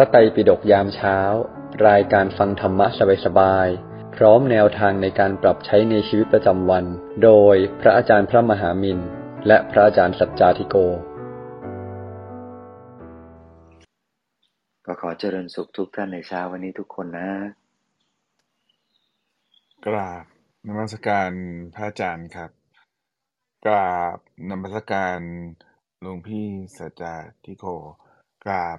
ระไตรปิฎกยามเช้า รายการฟังธรรมะสบายๆ พร้อมแนวทางในการปรับใช้ในชีวิตประจำวัน โดยพระอาจารย์พระมหามินและพระอาจารย์สัจจาธิโก ก็ขอเจริญสุขทุกท่านในเช้าวันนี้ทุกคนนะ กราบนมัสการพระอาจารย์ครับ กราบนมัสการหลวงพี่สัจจาธิโก กราบ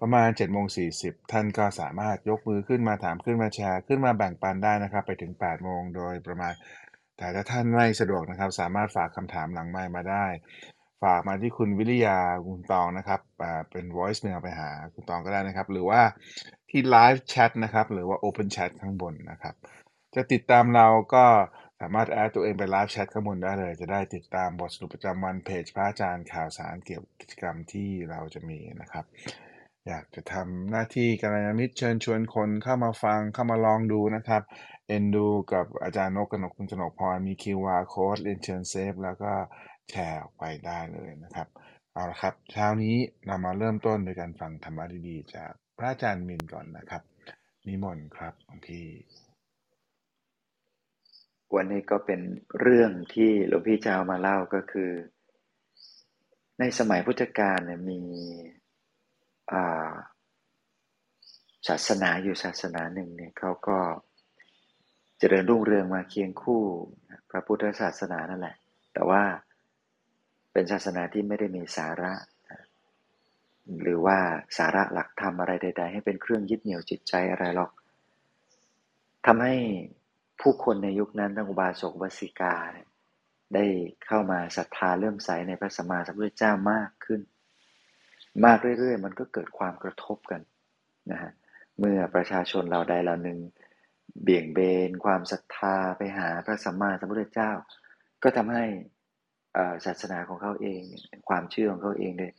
ประมาณ7โมง40ท่านก็สามารถยกมือขึ้นมาถามขึ้นมาแชร์ ขึ้นมาแบ่งปันได้นะครับ ไปถึง8โมงโดยประมาณ แต่ถ้าท่านไม่สะดวกนะครับ สามารถฝากคำถามหลังไมค์มาได้ ฝากมาที่คุณวิริยาคุณตองนะครับเป็น voice mail ไปหาคุณตองก็ได้นะครับ หรือว่าที่ live chat นะครับ หรือว่า open chat ข้างบนนะครับ จะติดตามเราก็สามารถแอดตัวเองไปไลฟ์แชทข้างบนได้เลย จะได้ติดตามบทสรุปประจำวันเพจพระอาจารย์ข่าวสารเกี่ยวกับกิจกรรมที่เราจะมีนะครับ อยากจะทำหน้าที่กัลยาณมิตรเชิญชวนคนเข้ามาฟังเข้ามาลองดูนะครับ เอ็นดูกับอาจารย์นกกนกคุณกนกพรมี QR code เรียนเชิญ save แล้วก็แชร์ออกไปได้เลยนะครับ เอาละครับเช้านี้เรามาเริ่มต้นโดยการฟังธรรมะดีๆ จากพระอาจารย์มินก่อนนะครับ นิมนต์ครับหลวงพี่ วันนี้ก็เป็นเรื่องที่หลวงพี่จะเอามาเล่าก็คือ ในสมัยพุทธกาลเนี่ยมี ศาสนาอยู่ศาสนาหนึ่งเนี่ยเขาก็เจริญรุ่งเรืองมาเคียงคู่พระพุทธศาสนานั่นแหละ แต่ว่าเป็นศาสนาที่ไม่ได้มีสาระ หรือว่าสาระหลักธรรมอะไรใด ๆ ให้เป็นเครื่องยึดเหนี่ยวจิตใจอะไรหรอกทำให้ผู้คนในยุคนั้นทั้งอุบาสกอุบาสิกา ได้เข้ามาศรัทธาเลื่อมใสในพระสัมมาสัมพุทธเจ้ามากขึ้น มากเรื่อยๆ มันก็เกิดความกระทบกันนะฮะเมื่อประชาชนเราใดเราหนึ่งเบี่ยงเบน ความศรัทธาไปหาพระสัมมาสัมพุทธเจ้า ก็ทำให้ศาสนาของเขาเอง ความเชื่อของเขาเองเนี่ย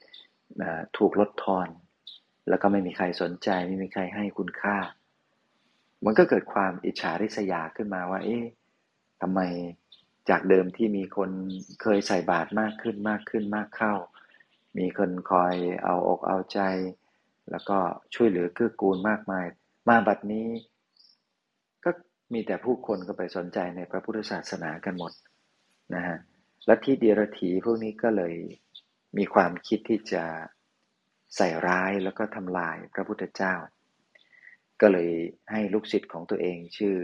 ถูกลดทอน แล้วก็ไม่มีใครสนใจไม่มีใครให้คุณค่า มันก็เกิดความอิจฉาริษยาขึ้นมาว่า เอ๊ะทำไมจากเดิมที่มีคนเคยใส่บาตรมากขึ้นมากขึ้นมากเข้า มีคนคอยเอาอกเอาใจ แล้วก็ช่วยเหลือเกื้อกูลมากมาย มาบัดนี้ ก็มีแต่ผู้คนก็ไปสนใจในพระพุทธศาสนากันหมดนะฮะและที่เดียรถีพวกนี้ก็เลยมีความคิดที่จะใส่ร้ายแล้วก็ทำลายพระพุทธเจ้า ก็เลยให้ลูกศิษย์ของตัวเองชื่อ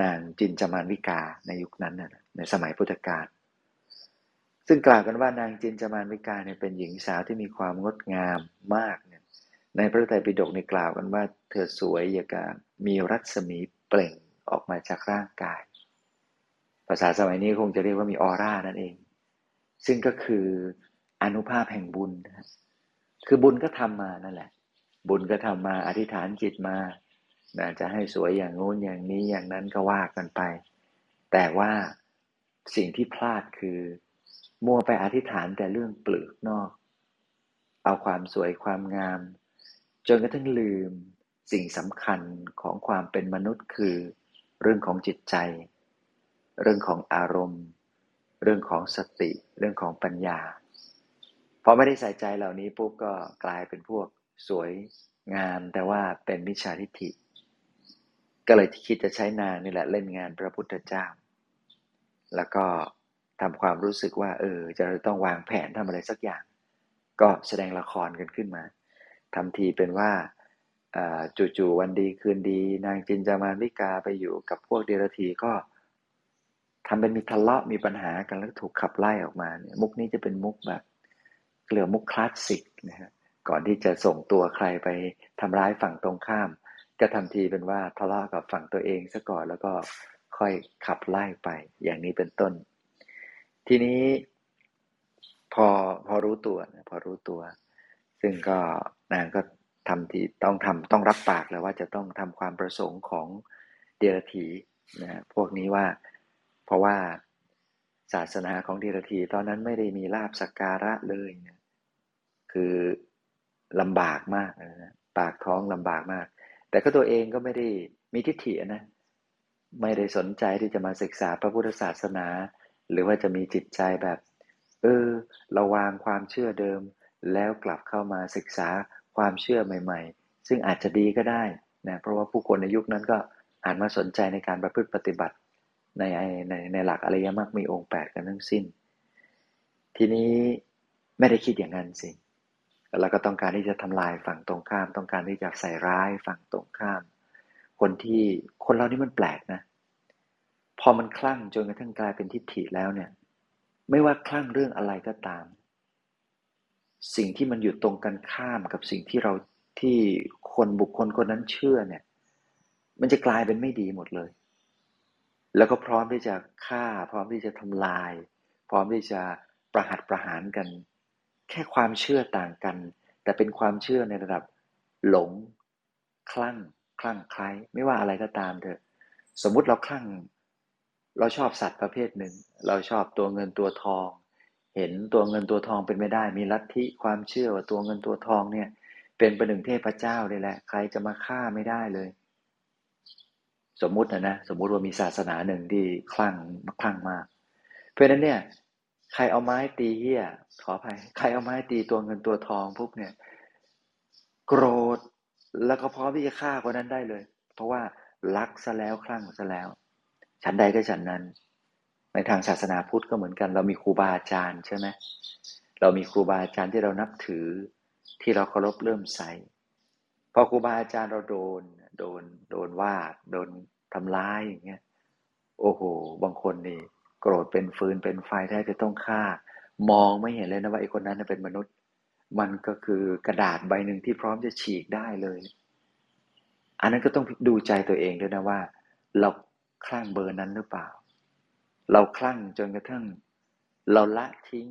นางจินจามานวิกาในยุคนั้นในสมัยพุทธกาล ซึ่งกล่าวกันว่านางจินจามานวิกาเนี่ยเป็นหญิงสาวที่มีความงดงามมากเนี่ยในพระไตรปิฎกในกล่าวกันว่า เธอสวยอย่างกับมีรัศมีเปล่งออกมาจากร่างกาย ภาษาสมัยนี้คงจะเรียกว่ามีออร่านั่นเอง ซึ่งก็คืออนุภาพแห่งบุญนะคือบุญก็ทำมานั่นแหละ บุญก็ทำมาอธิษฐานจิตมานะจะให้สวยอย่างงู้นอย่างนี้อย่างนั้นก็ว่ากันไป แต่ว่าสิ่งที่พลาดคือ มัวไปอธิษฐานแต่เรื่องเปลือกนอก เอาความสวยความงาม จนกระทั่งลืมสิ่งสำคัญของความเป็นมนุษย์คือ เรื่องของจิตใจ เรื่องของอารมณ์ เรื่องของสติ เรื่องของปัญญาพอไม่ได้ใส่ใจเหล่านี้ปุ๊บก็กลายเป็นพวกสวยงามแต่ว่าเป็นมิจฉาทิฏฐิ ก็เลยคิดจะใช้นางนี่แหละเล่นงานพระพุทธเจ้า แล้วก็ ทำความรู้สึกว่า เออ จะต้องวางแผนทำอะไรสักอย่าง ก็แสดงละครกันขึ้นมาทำทีเป็นว่าจู่ๆวันดีคืนดี นางจินจามานวิกาไปอยู่กับพวกเดรัจฉีก็ทำเป็นมีทะเลาะมีปัญหากันแล้วถูกขับไล่ออกมาเนี่ยมุกนี้จะเป็นมุกแบบเกลือมุกคลาสสิกนะฮะก่อนที่จะส่งตัวใครไปทำร้ายฝั่งตรงข้าม ก็ทำทีเป็นว่าทะเลาะกับฝั่งตัวเองซะก่อนแล้วก็ค่อยขับไล่ไป อย่างนี้เป็นต้น ทีนี้พอพอรู้ตัวพอรู้ตัว ซึ่งก็นางก็ทำที่ต้องทำต้องรับปากแล้วว่าจะต้องทำความประสงค์ของเดรัจฉีนะพวกนี้ว่า เพราะว่าศาสนาของเดรธีตอนนั้นไม่ได้มีลาบสักการะเลยนะคือลำบากมากนะปากท้องลำบากมาก แต่ก็ตัวเองก็ไม่ได้มีทิฏฐินะไม่ได้สนใจที่จะมาศึกษาพระพุทธศาสนา หรือว่าจะมีจิตใจแบบ เออระวางความเชื่อเดิม แล้วกลับเข้ามาศึกษาความเชื่อใหม่ ๆ ซึ่งอาจจะดีก็ได้นะเพราะว่าผู้คนในยุคนั้นก็อ่านมาสนใจในการประพฤติปฏิบัติในในในหลักอริยมรรคมีองค์แปดกันทั้งสิ้น ทีนี้ไม่ได้คิดอย่างนั้นสิแล้วก็ต้องการที่จะทำลายฝั่งตรงข้าม ต้องการที่จะใส่ร้ายฝั่งตรงข้าม คนที่คนเรานี่มันแปลกนะ พอมันคลั่งจนกระทั่งกลายเป็นทิฏฐิแล้วเนี่ย ไม่ว่าคลั่งเรื่องอะไรก็ตาม สิ่งที่มันอยู่ตรงกันข้ามกับสิ่งที่เราที่คนบุคคลคนนั้นเชื่อเนี่ย มันจะกลายเป็นไม่ดีหมดเลย แล้วก็พร้อมที่จะฆ่า พร้อมที่จะทำลาย พร้อมที่จะประหัตประหารกัน แค่ความเชื่อต่างกัน แต่เป็นความเชื่อในระดับหลง คลั่ง คลั่งใครไม่ว่าอะไรก็ตามเถอะ สมมุติเราคลั่ง เราชอบสัตว์ประเภทหนึ่ง เราชอบตัวเงินตัวทอง เห็นตัวเงินตัวทองเป็นไม่ได้ มีลัทธิความเชื่อว่าตัวเงินตัวทองเนี่ย เป็นประหนึ่งเทพเจ้าเลยแหละ ใครจะมาฆ่าไม่ได้เลย สมมุตินะนะ สมมุติว่ามีศาสนาหนึ่งที่คลั่งคลั่งมาก เพราะฉะนั้นเนี่ยใครเอาไม้ตีเหี้ยขออภัยใครเอาไม้ตีตัวเงินตัวทองปุ๊บเนี่ย โกรธแล้วก็พร้อมที่จะฆ่าคนนั้นได้เลย เพราะว่ารักซะแล้วคลั่งซะแล้ว ฉันใดก็ฉันนั้น ในทางศาสนาพุทธก็เหมือนกัน เรามีครูบาอาจารย์ใช่ไหมเรามีครูบาอาจารย์ที่เรานับถือที่เราเคารพเริ่มใสพอครูบาอาจารย์เราโดนโดนโดนว่าโดนทำร้ายอย่างเงี้ยโอ้โห บางคนนี่ โกรธเป็นฟืนเป็นไฟแทบจะต้องฆ่า มองไม่เห็นเลยนะว่าไอ้คนนั้นเป็นมนุษย์ มันก็คือกระดาษใบหนึ่งที่พร้อมจะฉีกได้เลย อันนั้นก็ต้องดูใจตัวเองด้วยนะว่า เรา คลั่งเบอร์นั้นหรือเปล่า เราคลั่งจนกระทั่ง เราละทิ้ง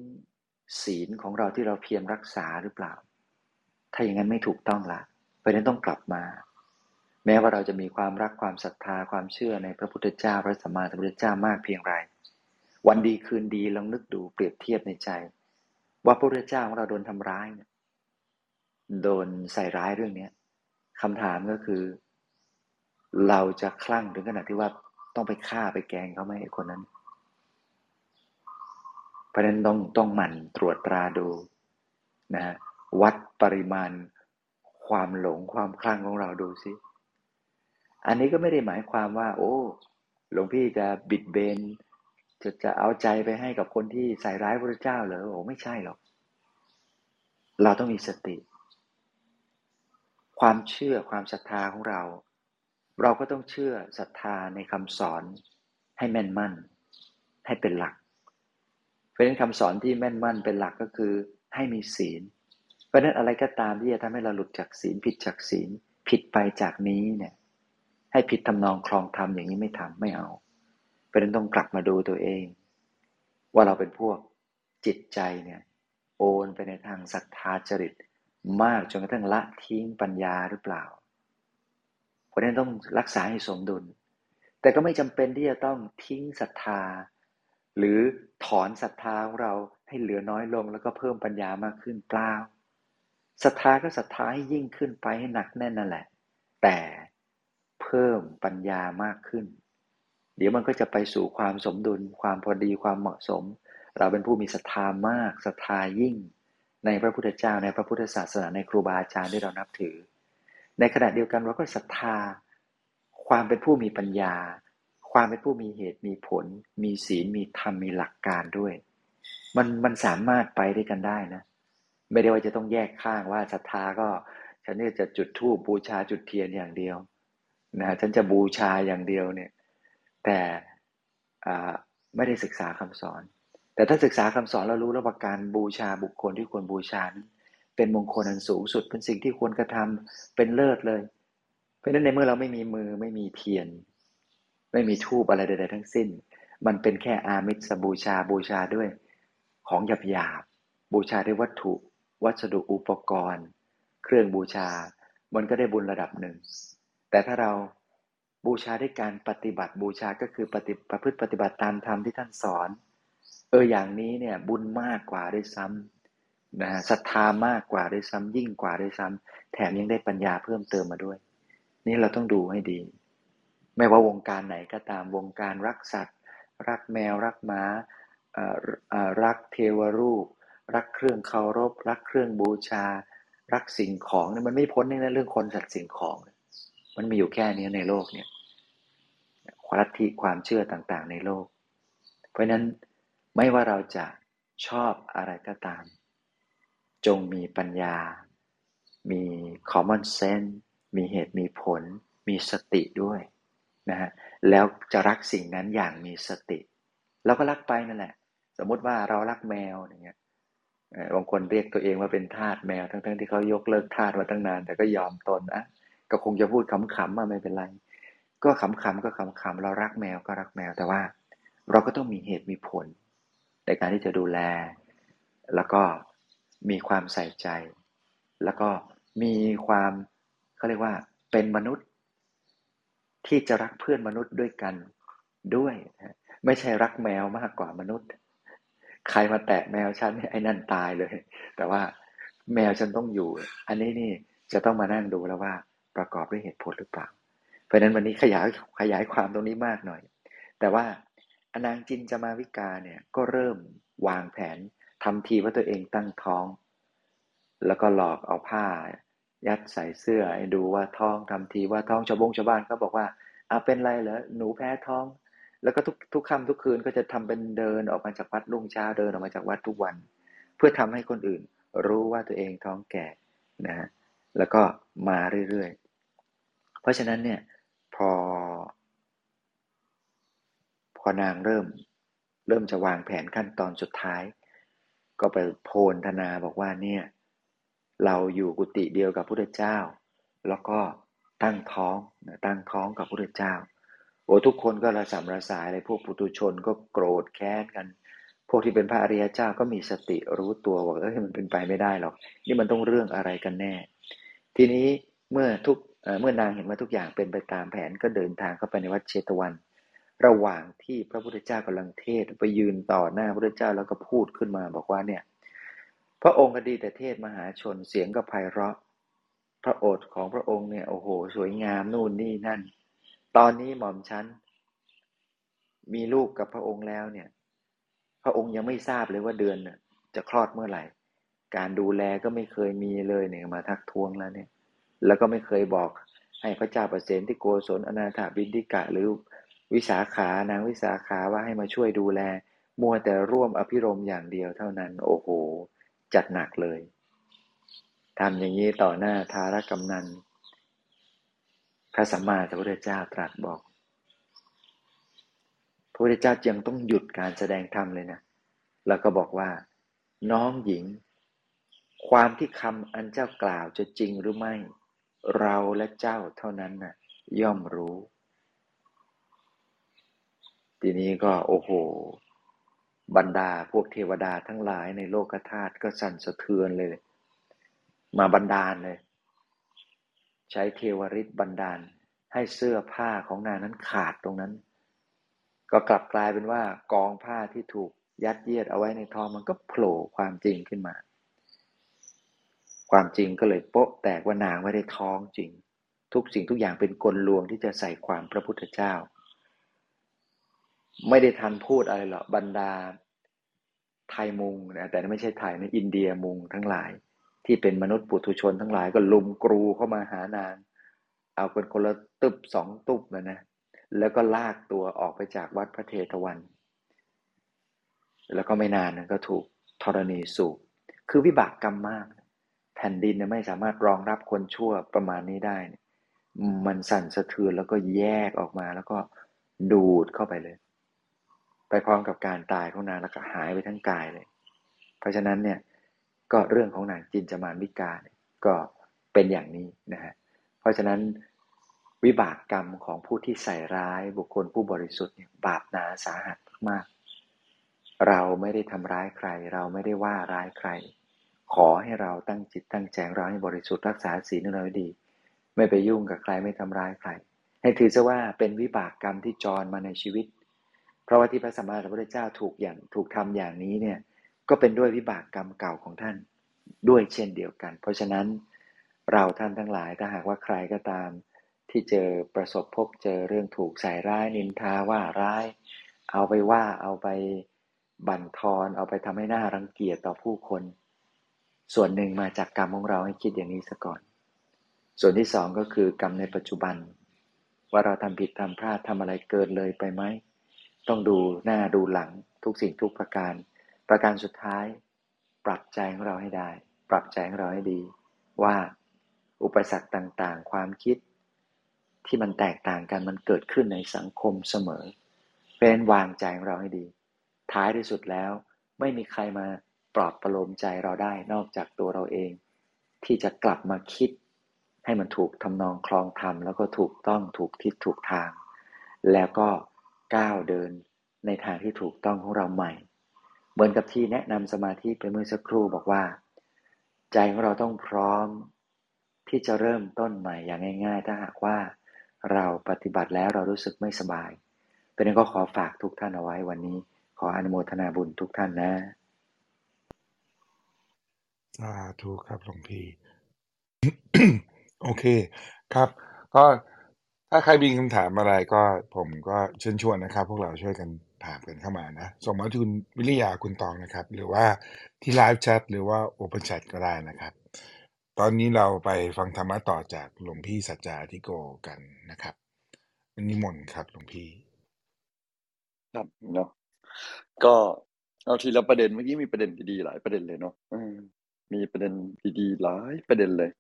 ศีลของเราที่เราเพียรรักษาหรือเปล่า ถ้าอย่างนั้นไม่ถูกต้องละเพราะนั้นต้องกลับมา แม้ว่าเราจะมีความรักความศรัทธาความเชื่อในพระพุทธเจ้าพระสัมมาสัมพุทธเจ้ามากเพียงไร วันดีคืนดีลองนึกดูเปรียบเทียบในใจ ว่าพระพุทธเจ้าของเราโดนทำร้ายโดนใส่ร้ายเรื่องนี้คำถามก็คือ เราจะคลั่งถึงขนาดที่ว่า ต้องไปฆ่าไปแกงเขาไหมไอ้คนนั้น เพราะนั้นต้องต้องหมั่นตรวจตราดูนะฮะวัดปริมาณความหลงความคลั่งของเราดูสิ อันนี้ก็ไม่ได้หมายความว่า โอ้ หลวงพี่จะบิดเบน จะจะเอาใจไปให้กับคนที่ใส่ร้ายพระเจ้าเหรอโอ้ไม่ใช่หรอก เราต้องมีสติ ความเชื่อความศรัทธาของเรา เราก็ต้องเชื่อศรัทธาในคำสอนให้แม่นมั่น ให้เป็นหลัก เพราะฉะนั้นคำสอนที่แม่นมั่นเป็นหลักก็คือให้มีศีล เพราะนั้นอะไรก็ตามที่จะทำให้เราหลุดจากศีลผิดจากศีลผิดไปจากนี้เนี่ยให้ผิดทำนองคลองธรรมอย่างนี้ไม่ทำไม่เอาเพราะนั้นต้องกลับมาดูตัวเอง ว่าเราเป็นพวกจิตใจเนี่ยโอนไปในทางศรัทธาจริต มากจนกระทั่งละทิ้งปัญญาหรือเปล่า ราะนั้นต้องรักษาให้สมดุล แต่ก็ไม่จำเป็นที่จะต้องทิ้งศรัทธา หรือถอนศรัทธาของเราให้เหลือน้อยลงแล้วก็เพิ่มปัญญามากขึ้นเปล่าศรัทธาก็ศรัทธาให้ยิ่งขึ้นไปให้หนักแน่นนั่นแหละ แต่เพิ่มปัญญามากขึ้น เดี๋ยวมันก็จะไปสู่ความสมดุล ความพอดีความเหมาะสม เราเป็นผู้มีศรัทธามากศรัทธายิ่ง ในพระพุทธเจ้าในพระพุทธศาสนาในครูบาอาจารย์ที่เรานับถือ ในขณะเดียวกันเราก็ศรัทธา ความเป็นผู้มีปัญญา ความเป็นผู้มีเหตุมีผล มีศีลมีธรรมมีหลักการด้วย มันมันสามารถไปด้วยกันได้นะ ไม่ได้ว่าจะต้องแยกข้างว่าศรัทธาก็ฉันเนี่ยจะจุดธูปบูชาจุดเทียนอย่างเดียวนะฉันจะบูชาอย่างเดียวเนี่ยแต่ไม่ได้ศึกษาคำสอน แต่ถ้าศึกษาคำสอนเรารู้แล้วว่าการบูชาบุคคลที่ควรบูชา เป็นมงคลอันสูงสุดเป็นสิ่งที่ควรกระทำเป็นเลิศเลย เพราะฉะนั้นในเมื่อเราไม่มีมือไม่มีเทียน ไม่มีทูบอะไรใดๆทั้งสิ้น มันเป็นแค่อามิสบูชาบูชาด้วยของหยาบๆบูชาด้วยวัตถุ วัสดุอุปกรณ์ เครื่องบูชา มันก็ได้บุญระดับหนึ่ง แต่ถ้าเราบูชาด้วยการปฏิบัติบูชาก็คือปฏิประพฤติปฏิบัติตามธรรมที่ท่านสอน เอออย่างนี้เนี่ยบุญมากกว่าด้วยซ้ำ นะศรัทธามากกว่าด้วยซ้ำยิ่งกว่าด้วยซ้ำแถมยังได้ปัญญาเพิ่มเติมมาด้วย นี่เราต้องดูให้ดี ไม่ว่าวงการไหนก็ตามวงการรักสัตว์ รักแมวรักม้ารักเทวรูป รักเครื่องเคารพ รักเครื่องบูชา รักสิ่งของเนี่ยมันไม่พ้นในเรื่องคนสัตว์สิ่งของ มันมีอยู่แค่นี้ในโลกเนี่ยความลัทธิความเชื่อต่างๆ ในโลก เพราะนั้นไม่ว่าเราจะชอบอะไรก็ตาม จงมีปัญญา มี common sense มีเหตุมีผล มีสติด้วยนะฮะแล้วจะรักสิ่งนั้นอย่างมีสติเราก็รักไปนั่นแหละ สมมติว่าเรารักแมวอย่างเงี้ยบางคนเรียกตัวเองว่าเป็นทาสแมว ทั้งๆที่เขายกเลิกทาสมาตั้งนาน แต่ก็ยอมตนนะก็คงจะพูดขำๆมาไม่เป็นไร ก็ขำๆก็ขำๆเรารักแมวก็รักแมวแต่ว่า เราก็ต้องมีเหตุมีผล ในการที่จะดูแล แล้วก็ มีความใส่ใจ แล้วก็มีความเขาเรียกว่าเป็นมนุษย์ ที่จะรักเพื่อนมนุษย์ด้วยกันด้วย ไม่ใช่รักแมวมากกว่ามนุษย์ ใครมาแตะแมวฉันไอ้นั่นตายเลย แต่ว่าแมวฉันต้องอยู่ อันนี้นี่จะต้องมานั่งดูแล้วว่าประกอบด้วยเหตุผลหรือเปล่า เพราะนั้นวันนี้ขยายขยายความตรงนี้มากหน่อย แต่ว่าอนางจินจามาวิกาเนี่ยก็เริ่มวางแผน ทำทีว่าตัวเองตั้งท้อง แล้วก็หลอกเอาผ้า ยัดใส่เสื้อให้ดูว่าท้องทำทีว่าท้องชาวบงชาวบ้านเขาบอกว่าอาเป็นไรเหรอหนูแพ้ท้อง แล้วก็ทุกทุกค่ำทุกคืนก็จะทำเป็นเดินออกมาจากวัดรุ่งเช้าเดินออกมาจากวัดทุกวัน เพื่อทำให้คนอื่น รู้ว่าตัวเองท้องแก่นะฮะแล้วก็มาเรื่อยๆ เพราะฉะนั้นเนี่ยพอ พอนางเริ่ม เริ่มจะวางแผนขั้นตอนสุดท้าย ก็ไปโพลธนาบอกว่าเนี่ย เราอยู่กุฏิเดียวกับพระเจ้า แล้วก็ตั้งท้องตั้งท้องกับพระเจ้า โอ้ทุกคนก็ระสำระสายเลยพวกปุถุชนก็โกรธแค้นกัน พวกที่เป็นพระอริยเจ้าก็มีสติรู้ตัวว่าเอ้ยมันเป็นไปไม่ได้หรอก นี่มันต้องเรื่องอะไรกันแน่ ทีนี้เมื่อทุกเมื่อนางเห็นว่าทุกอย่างเป็นไปตามแผนก็เดินทางเข้าไปในวัดเชตวัน ระหว่างที่พระพุทธเจ้ากำลังเทศไปยืนต่อหน้าพระพุทธเจ้าแล้วก็พูดขึ้นมาบอกว่าเนี่ยพระองค์ก็ดีแต่เทศมหาชนเสียงก็ไพเราะ พระโอษฐ์ของพระองค์เนี่ยโอ้โห สวยงามนู่นนี่นั่น ตอนนี้หม่อมฉันมีลูกกับพระองค์แล้วเนี่ย พระองค์ยังไม่ทราบเลยว่าเดือนจะคลอดเมื่อไหร่ การดูแลก็ไม่เคยมีเลยเนี่ยมาทักท้วงแล้วเนี่ย แล้วก็ไม่เคยบอกให้พระเจ้าประเสนที่โกศลอนาถาบินทิกะหรือ วิสาขานางวิสาขาว่าให้มาช่วยดูแล มัวแต่ร่วมอภิรมอย่างเดียวเท่านั้น โอ้โห จัดหนักเลยทำอย่างนี้ต่อหน้าทารกำนัน พระสัมมาสัมพุทธเจ้าตรัสบอก พระพุทธเจ้าจึงต้องหยุดการแสดงธรรมเลยนะ แล้วก็บอกว่า น้องหญิง ความที่คำอันเจ้ากล่าวจะจริงหรือไม่ เราและเจ้าเท่านั้นนะ่ะ ย่อมรู้ ทีนี้ก็โอ้โห บรรดาพวกเทวดาทั้งหลายในโลกธาตุก็สั่นสะเทือนเลย มาบรรดาลเลย ใช้เทวริษบันดาล ให้เสื้อผ้าของนางนั้นขาดตรงนั้น ก็กลับกลายเป็นว่ากองผ้าที่ถูกยัดเยียดเอาไว้ในท้องมันก็โผล่ความจริงขึ้นมา ความจริงก็เลยโป๊ะแตกว่านางไม่ได้ท้องจริง ทุกสิ่งทุกอย่างเป็นกลลวงที่จะใส่ความพระพุทธเจ้า ไม่ได้ทันพูดอะไรหรอกบรรดา ไทยมุงนะแต่ไม่ใช่ไทยนะอินเดียมุงทั้งหลาย ที่เป็นมนุษย์ปุถุชนทั้งหลายก็ลุมกรูเข้ามาหานางเอาเป็นคนละตุบสองตุบเลยนะแล้วก็ลากตัวออกไปจากวัดพระเทตวัน แล้วก็ไม่นานก็ถูกธรณีสูบคือวิบากกรรมมาก แผ่นดินไม่สามารถรองรับคนชั่วประมาณนี้ได้ มันสั่นสะเทือนแล้วก็แยกออกมาแล้วก็ดูดเข้าไปเลย ไปพร้อมกับการตายของนางแล้วก็หายไปทั้งกายเลย เพราะฉะนั้นเนี่ยก็เรื่องของนางจินจามามิกาก็เป็นอย่างนี้นะฮะเพราะฉะนั้นวิบากกรรมของผู้ที่ใส่ร้ายบุคคลผู้บริสุทธิ์เนี่ยบาปหนาสาหัสมาก เราไม่ได้ทำร้ายใคร เราไม่ได้ว่าร้ายใคร ขอให้เราตั้งจิตตั้งใจเราให้บริสุทธิ์รักษาศีลเราดี ไม่ไปยุ่งกับใครไม่ทำร้ายใคร ให้ถือซะว่าเป็นวิบากกรรมที่จรมาในชีวิต เพราะว่าที่พระสัมมาสัมพุทธเจ้าถูกอย่างถูกทำอย่างนี้เนี่ยก็เป็นด้วยวิบากกรรมเก่าของท่านด้วยเช่นเดียวกัน เพราะฉะนั้นเราท่านทั้งหลายถ้าหากว่าใครก็ตาม ที่เจอประสบพบเจอเรื่องถูกใส่ร้ายนินทาว่าร้าย เอาไปว่าเอาไปบั่นทอนเอาไปทำให้หน้ารังเกียจต่อผู้คน ส่วนหนึ่งมาจากกรรมของเราให้คิดอย่างนี้ซะก่อน ส่วนที่สองก็คือกรรมในปัจจุบัน ว่าเราทำผิดทำพลาดทำอะไรเกินเลยไปไหม ต้องดูหน้าดูหลังทุกสิ่งทุกประการ ประการสุดท้าย ปรับใจของเราให้ได้ ปรับใจของเราให้ดี ว่าอุปสรรคต่างๆ ความคิด ที่มันแตกต่างกันมันเกิดขึ้นในสังคมเสมอ เป็นวางใจของเราให้ดี ท้ายที่สุดแล้วไม่มีใครมาปลอบประโลมใจเราได้นอกจากตัวเราเอง ที่จะกลับมาคิด ให้มันถูกทำนองคลองธรรมแล้วก็ถูกต้องถูกทิศถูกทาง แล้วก็ ก้าวเดินในทางที่ถูกต้องของเราใหม่ เหมือนกับที่แนะนำสมาธิไปเมื่อสักครู่บอกว่า ใจของเราต้องพร้อม ที่จะเริ่มต้นใหม่อย่างง่าย ๆ ถ้าหากว่าเราปฏิบัติแล้วเรารู้สึกไม่สบายเป็นนั้นก็ขอฝากทุกท่านเอาไว้วันนี้ ขออนุโมทนาบุญทุกท่านนะสาธุครับหลวงพี่โอเคครับ ก็ ถ้าใครมีคำถามอะไรก็ผมก็เชิญชวนนะครับ พวกเราช่วยกันถามกันเข้ามานะ ส่งมาที่คุณวิริยาคุณตองนะครับ หรือว่าที่ไลฟ์แชทหรือว่าโอเปนแชทก็ได้นะครับ ตอนนี้เราไปฟังธรรมะต่อจากหลวงพี่สัจจาธิโกกันนะครับนิมนต์ครับหลวงพี่ ครับเนาะก็เอาทีละประเด็นเมื่อกี้มีประเด็นดีๆหลายประเด็นเลยเนาะมีประเด็นดีๆหลายประเด็นเลย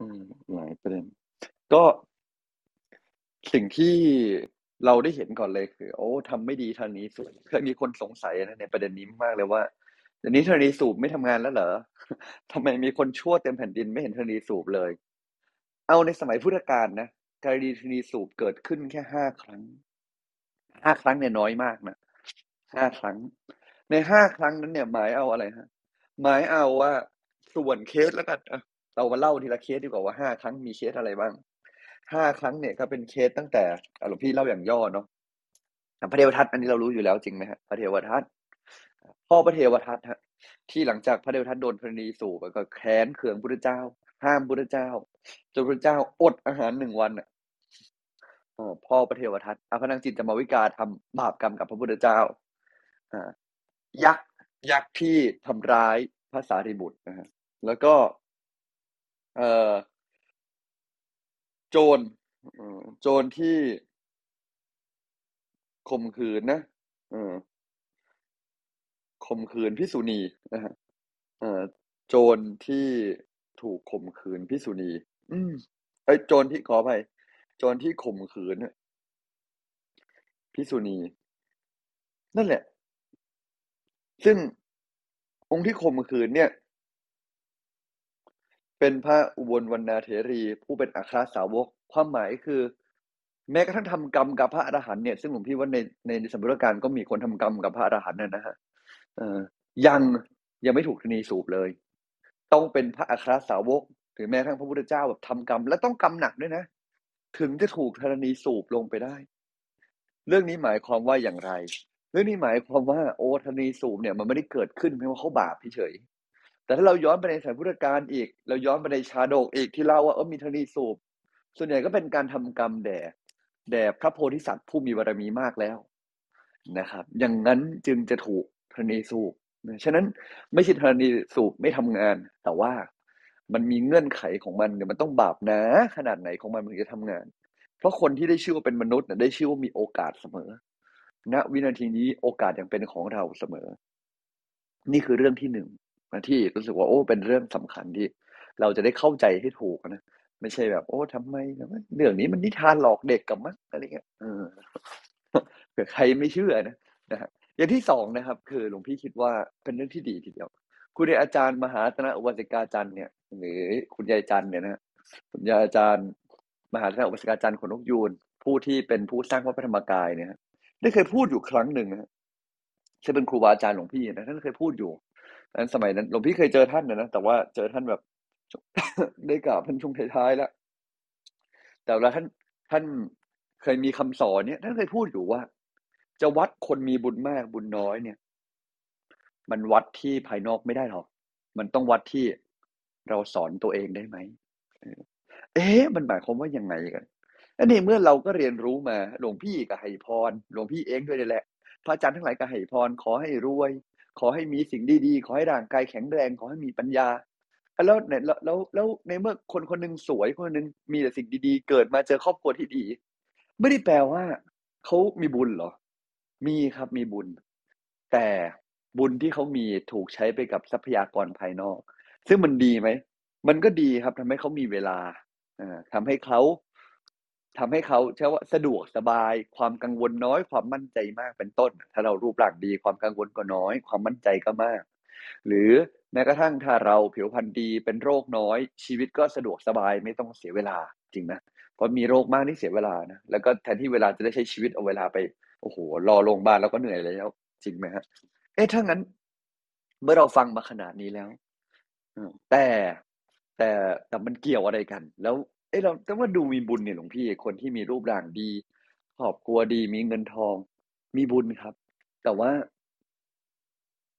อืมหลายประเด็น ก็ สิ่งที่เราได้เห็นก่อนเลยคือ โอ้ทำไม่ดีทางนี้สุดเคยมีคนสงสัยนะในประเด็นนี้มากเลยว่าเดี๋ยวนี้ธรณีสูบไม่ทำงานแล้วเหรอทำไมมีคนชั่วเต็มแผ่นดินไม่เห็นธรณีสูบเลย เอาในสมัยพุทธกาลนะกรณีธรณีสูบเกิดขึ้นแค่ห้าครั้งห้าครั้งเนี่ยน้อยมากนะห้าครั้ง ในห้าครั้งนั้นเนี่ย หมายเอาอะไรฮะ หมายเอาว่าส่วนเคสแล้วกันเรามาเล่าทีละเคสดีกว่าว่าห้าครั้งมีเคสอะไรบ้าง ห้าครั้งเนี่ยก็เป็นเคสตั้งแต่หลวงพี่เล่าอย่างย่อเนาะพระเทวทัตอันนี้เรารู้อยู่แล้วจริงไหมฮะพระเทวทัตพ่อพระเทวทัตฮะที่หลังจากพระเทวทัตโดนธรณีสูบก็แค้นเคืองพระเจ้า ห้ามพระเจ้า จนพระเจ้าอดอาหารหนึ่งวันอะพ่อพระเทวทัตอภนังจิตจะมาวิกาทำบาปกรรมกับพระพุทธเจ้ายักษ์ยักษ์ที่ทำร้ายพระสารีบุตรนะฮะแล้วก็ เอ่อ โจรโจรที่ข่มขืนนะข่มขืนพิสุณีนะฮะโจรที่ถูกข่มขืนพิสุณี อืมไอ้โจรที่ขอไปโจรที่ข่มขืนพิสุณี นั่นแหละ ซึ่งองค์ที่ข่มขืนเนี่ย เป็นพระอุบลวรรณาเถรี ผู้เป็นอัครสาวก ความหมายคือ แม้กระทั่งทำกรรมกับพระอรหันต์เนี่ยซึ่งหลวงพี่ว่าในในสมรการก็มีคนทำกรรมกับพระอรหันต์นะฮะยังยังไม่ถูกทนีสูบเลย ต้องเป็นพระอัครสาวกหรือแม้ทั้งพระพุทธเจ้าแบบทำกรรม และต้องกรรมหนักด้วยนะ ถึงจะถูกธรณีสูบลงไปได้ เรื่องนี้หมายความว่าอย่างไร เรื่องนี้หมายความว่าโอธรณีสูบเนี่ยมันไม่ได้เกิดขึ้นเพราะว่าเขาบาปเฉย แต่ถ้าเราย้อนไปในสายพุทธการอีก เราย้อนไปในชาดกอีกที่เล่าว่าเออมีธรณีสูบ ส่วนใหญ่ก็เป็นการทำกรรมแด่แด่พระโพธิสัตว์ผู้มีบารมีมากแล้วนะครับ อย่างนั้นจึงจะถูกธรณีสูบฉะนั้นไม่ใช่ธรณีสูบไม่ทำงาน แต่ว่ามันมีเงื่อนไขของมันเนี่ยมันต้องบาปนาขนาดไหนของมันมันถึงจะทำงาน เพราะคนที่ได้ชื่อว่าเป็นมนุษย์เนี่ยได้ชื่อว่ามีโอกาสเสมอณวินาทีนี้โอกาสยังเป็นของเราเสมอ นี่คือเรื่องที่หนึ่ง ที่รู้สึกว่าโอ้ เป็นเรื่องสำคัญที่เราจะได้เข้าใจให้ถูกนะไม่ใช่แบบโอ้ทำไมเรื่องนี้มันนิทานหลอกเด็กกับมั้งอะไรเงี้ยเออเผื่อใครไม่เชื่อนะนะฮะอย่างที่สองนะครับ คือหลวงพี่คิดว่าเป็นเรื่องที่ดีทีเดียวคุณยายอาจารย์มหาธนะอุบาสิกาจันเนี่ย หรือคุณยายจันเนี่ยนะคุณยายอาจารย์มหาธนะอุบาสิกาจันขนกยูนผู้ที่เป็นผู้สร้างวัดพระธรรมกายเนี่ยได้เคยพูดอยู่ครั้งหนึ่งนะจะเป็นครูบาอาจารย์หลวงพี่นะท่านเคยพูดอยู่ นั้นสมัยนั้นหลวงพี่เคยเจอท่านนะแต่ว่าเจอท่านแบบ ได้กล่าวท่านช่วงท้ายๆแล้วแต่เวลาท่านท่านเคยมีคำสอนเนี่ยท่านเคยพูดอยู่ว่า จะวัดคนมีบุญมากบุญน้อยเนี่ย มันวัดที่ภายนอกไม่ได้หรอกมันต้องวัดที่เราสอนตัวเองได้ไหมเอ๊ะมันหมายความว่ายังไงกันอันนี้เมื่อเราก็เรียนรู้มาหลวงพี่กับไหพรหลวงพี่เองด้วยนี่แหละ พระอาจารย์ทั้งหลายกับไหพรขอให้รวย ขอให้มีสิ่งดีๆ ขอให้ร่างกายแข็งแรง ขอให้มีปัญญา แล้วเนี่ยแล้วแล้วแล้วในเมื่อคนคนหนึ่งสวยคนหนึ่งมีแต่สิ่งดีๆ เกิดมาเจอครอบครัวที่ดี ไม่ได้แปลว่าเขามีบุญเหรอ มีครับมีบุญ แต่บุญที่เขามีถูกใช้ไปกับทรัพยากรภายนอก ซึ่งมันดีไหม มันก็ดีครับทำให้เขามีเวลาทำให้เขา ทำให้เขาใช้ว่าสะดวกสบาย ความกังวลน้อย ความมั่นใจมากเป็นต้น ถ้าเรารูปร่างดีความกังวลก็น้อย ความมั่นใจก็มาก หรือแม้กระทั่งถ้าเราผิวพรรณดีเป็นโรคน้อย ชีวิตก็สะดวกสบายไม่ต้องเสียเวลาจริงนะเพราะมีโรคมากนี่เสียเวลานะแล้วก็แทนที่เวลาจะได้ใช้ชีวิตเอาเวลาไปโอ้โหรอโรงพยาบาลแล้วก็เหนื่อยแล้ว จริงไหมฮะเอ๊ะถ้างั้น เมื่อเราฟังมาขนาดนี้แล้วแต่แต่แต่มันเกี่ยวอะไรกัน แล้ว เอ้เราแต่ว่าดูมีบุญเนี่ยหลวงพี่ คนที่มีรูปร่างดีครอบครัวดี มีเงินทอง มีบุญครับ แต่ว่า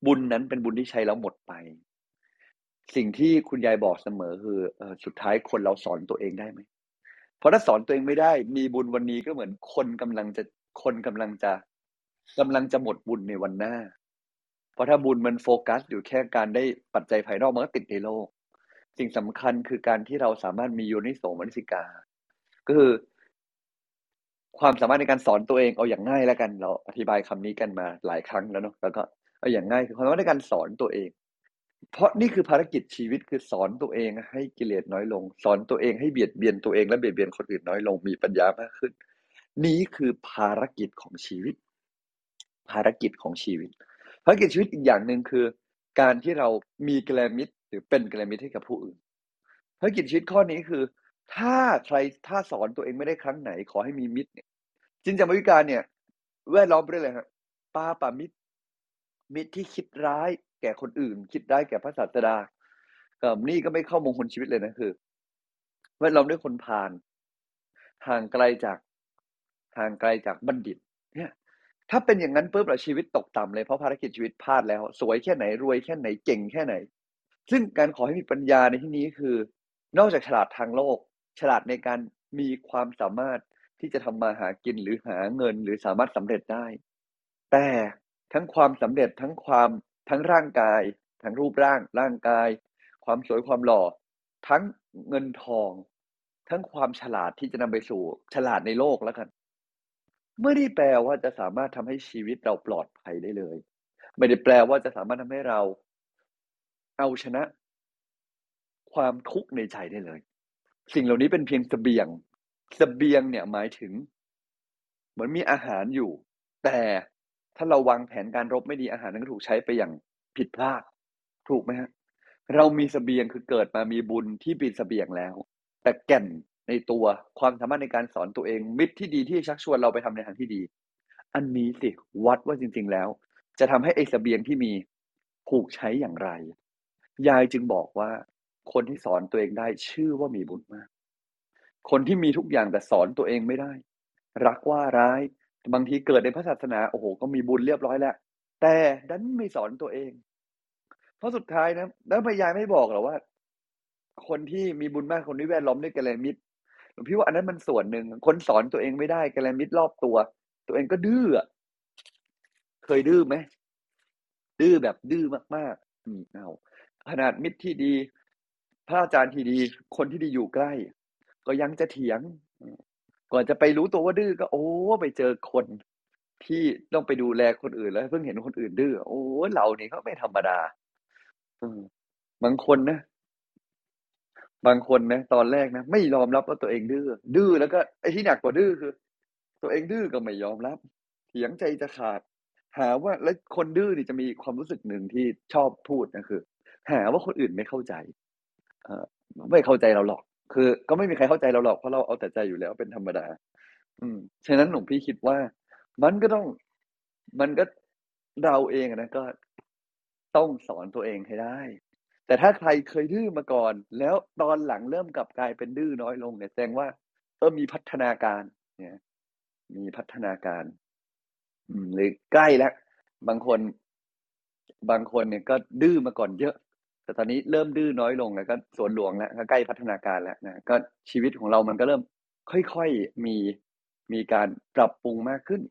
บุญนั้นเป็นบุญที่ใช้แล้วหมดไป สิ่งที่คุณยายบอกเสมอคือเออสุดท้ายคนเราสอนตัวเองได้ไหมเพราะถ้าสอนตัวเองไม่ได้ มีบุญวันนี้ก็เหมือนคนกำลังจะคนกำลังจะกำลังจะหมดบุญในวันหน้า เพราะถ้าบุญมันโฟกัสอยู่แค่การได้ปัจจัยภายนอกมันก็ติดในโลก สิ่งสำคัญคือการที่เราสามารถมีโยนิโสมนสิกา ก็คือ ความสามารถในการสอนตัวเองเอาอย่างง่ายแล้วกัน เราอธิบายคำนี้กันมาหลายครั้งแล้วเนาะแล้วก็เอาอย่างง่ายคือความสามารถในการสอนตัวเอง เพราะนี่คือภารกิจชีวิตคือสอนตัวเองให้กิเลสน้อยลง สอนตัวเองให้เบียดเบียนตัวเองและเบียดเบียนคนอื่นน้อยลงมีปัญญามากขึ้น นี้คือภารกิจของชีวิต ภารกิจของชีวิต ภารกิจชีวิตอีกอย่างหนึ่งคือ การที่เรามีแกลมิต หรือเป็นกระมิตรให้กับผู้อื่นภารกิจชีวิตข้อนี้คือ ถ้าใครถ้าสอนตัวเองไม่ได้ครั้งไหน ขอให้มีมิตรเนี่ยจินจามวิการเนี่ยแวดล้อมไปด้วยอะไรครับปาปามิตร มิตรที่คิดร้ายแก่คนอื่น คิดร้ายแก่พระศาสดาก็นี่ก็ไม่เข้ามงคลชีวิตเลยนะคือแวดล้อมด้วยคนพาลห่างไกลจากห่างไกลจากบัณฑิต เนี่ย ถ้าเป็นอย่างนั้นปุ๊บเราชีวิตตกต่ำเลยเพราะภารกิจชีวิตพลาดแล้ว สวยแค่ไหนรวยแค่ไหนเก่งแค่ไหน ซึ่งการขอให้มีปัญญาในที่นี้คือ นอกจากฉลาดทางโลก ฉลาดในการมีความสามารถที่จะทำมาหากินหรือหาเงินหรือสามารถสำเร็จได้ แต่ทั้งความสำเร็จทั้งความทั้งร่างกาย ทั้งรูปร่างร่างกาย ความสวยความหล่อ ทั้งเงินทอง ทั้งความฉลาดที่จะนำไปสู่ฉลาดในโลกแล้วกันไม่ได้แปลว่าจะสามารถทำให้ชีวิตเราปลอดภัยได้เลย ไม่ได้แปลว่าจะสามารถทำให้เรา เอาชนะ ความทุกข์ในใจได้เลย สิ่งเหล่านี้เป็นเพียงสเสบียงสเสบียงเนี่ยหมายถึง เหมือนมีอาหารอยู่ แต่ถ้าเราวางแผนการรบไม่ดีอาหารนั้นก็ถูกใช้ไปอย่างผิดพลาด ถูกไหมฮะ เรามีสเสบียงคือเกิดมามีบุญที่เป็นสเสบียงแล้ว แต่แก่นในตัวความสามารถในการสอนตัวเอง มิตรที่ดีที่ชักชวนเราไปทำในทางที่ดี อันนี้สิวัดว่าจริง ๆแล้ว จะทำให้ไอ้สเสบียงที่มีถูกใช้อย่างไร ยายจึงบอกว่า คนที่สอนตัวเองได้ชื่อว่ามีบุญมาก คนที่มีทุกอย่างแต่สอนตัวเองไม่ได้ รักว่าร้ายบางทีเกิดในพระศาสนาโอ้โหก็มีบุญเรียบร้อยแล้ว แต่ดันไม่สอนตัวเอง เพราะสุดท้ายนะแล้วพยายไม่บอกหรอว่า คนที่มีบุญมากคนที่แวดล้อมด้วยกัลยาณมิตรหลวงพี่ว่าอันนั้นมันส่วนหนึ่งคนสอนตัวเองไม่ได้กัลยาณมิตรรอบตัว ตัวเองก็ดื้อเคยดื้อไหมดื้อแบบดื้อมากๆอืมเอา ขนาดมิตรที่ดี พระอาจารย์ที่ดี คนที่ดีอยู่ใกล้ ก็ยังจะเถียง ก่อนจะไปรู้ตัวว่าดื้อก็ โอ้ไปเจอคน ที่ต้องไปดูแลคนอื่นแล้วเพิ่งเห็นคนอื่นดื้อโอ้เรานี่เขาไม่ธรรมดาบางคนนะบางคนนะตอนแรกนะไม่ยอมรับว่าตัวเองดื้อดื้อแล้วก็ไอ้ที่หนักกว่าดื้อคือ ตัวเองดื้อก็ไม่ยอมรับ เถียงใจจะขาด หาว่าแล้วคนดื้อนี่จะมีความรู้สึกหนึ่งที่ชอบพูดนะคือ หาว่าคนอื่นไม่เข้าใจ เออไม่เข้าใจเราหรอก คือ ก็ไม่มีใครเข้าใจเราหรอกเพราะเราเอาแต่ใจอยู่แล้วเป็นธรรมดา อืมฉะนั้นหลวงพี่คิดว่า มันก็ต้อง มันก็เราเองนะก็ต้องสอนตัวเองให้ได้ แต่ถ้าใครเคยดื้อมาก่อน แล้วตอนหลังเริ่มกลับกลายเป็นดื้อน้อยลงเนี่ยแสดงว่าเออมีพัฒนาการ เนี่ย มีพัฒนาการ อืมหรือใกล้แล้วบางคน บางคนเนี่ยก็ดื้อมาก่อนเยอะ แต่ตอนนี้เริ่มดื้อน้อยลงแล้วก็สวนหลวงแล้วก็ใกล้พัฒนาการแล้วนะก็ชีวิตของเรามันก็เริ่มค่อยๆมีมีการปรับปรุงมากขึ้น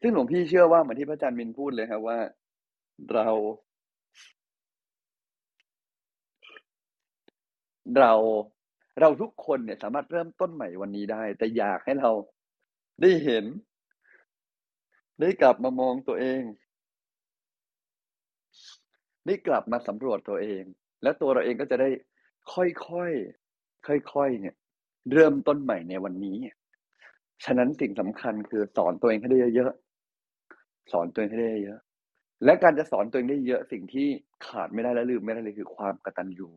ซึ่งหลวงพี่เชื่อว่าเหมือนที่พระอาจารย์มินพูดเลยครับว่า เราเราเราทุกคนเนี่ยสามารถเริ่มต้นใหม่วันนี้ได้ แต่อยากให้เราได้เห็น ได้กลับมามองตัวเอง ได้กลับมาสำรวจตัวเอง แล้วตัวเราเองก็จะได้ค่อยๆ ค่อยๆ เนี่ย เริ่มต้นใหม่ในวันนี้ ฉะนั้นสิ่งสำคัญคือสอนตัวเองให้ได้เยอะๆ สอนตัวเองให้ได้เยอะและการจะสอนตัวเองได้เยอะสิ่งที่ขาดไม่ได้และลืมไม่ได้เลยคือความกระตัญญู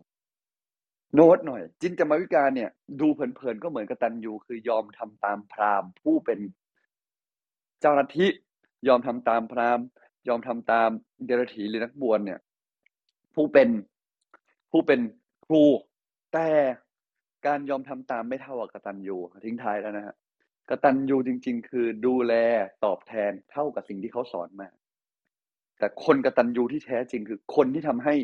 โน้ตหน่อย จินจามวิการเนี่ย ดูเผินๆก็เหมือนกระตัญญูคือยอมทำตามพราหมณ์ ผู้เป็นเจ้าหน้าที่ยอมทำตามพราหมณ์ ยอมทำตามเดรัจฉีหรือนักบวชเนี่ย ผู้เป็นผู้เป็นครู แต่การยอมทำตามไม่เท่ากับกตัญญูทิ้งท้ายแล้วนะฮะกตัญญูจริง ๆ คือดูแลตอบแทนเท่ากับสิ่งที่เขาสอนมา แต่คนกตัญญูที่แท้จริงคือคนที่ทำให้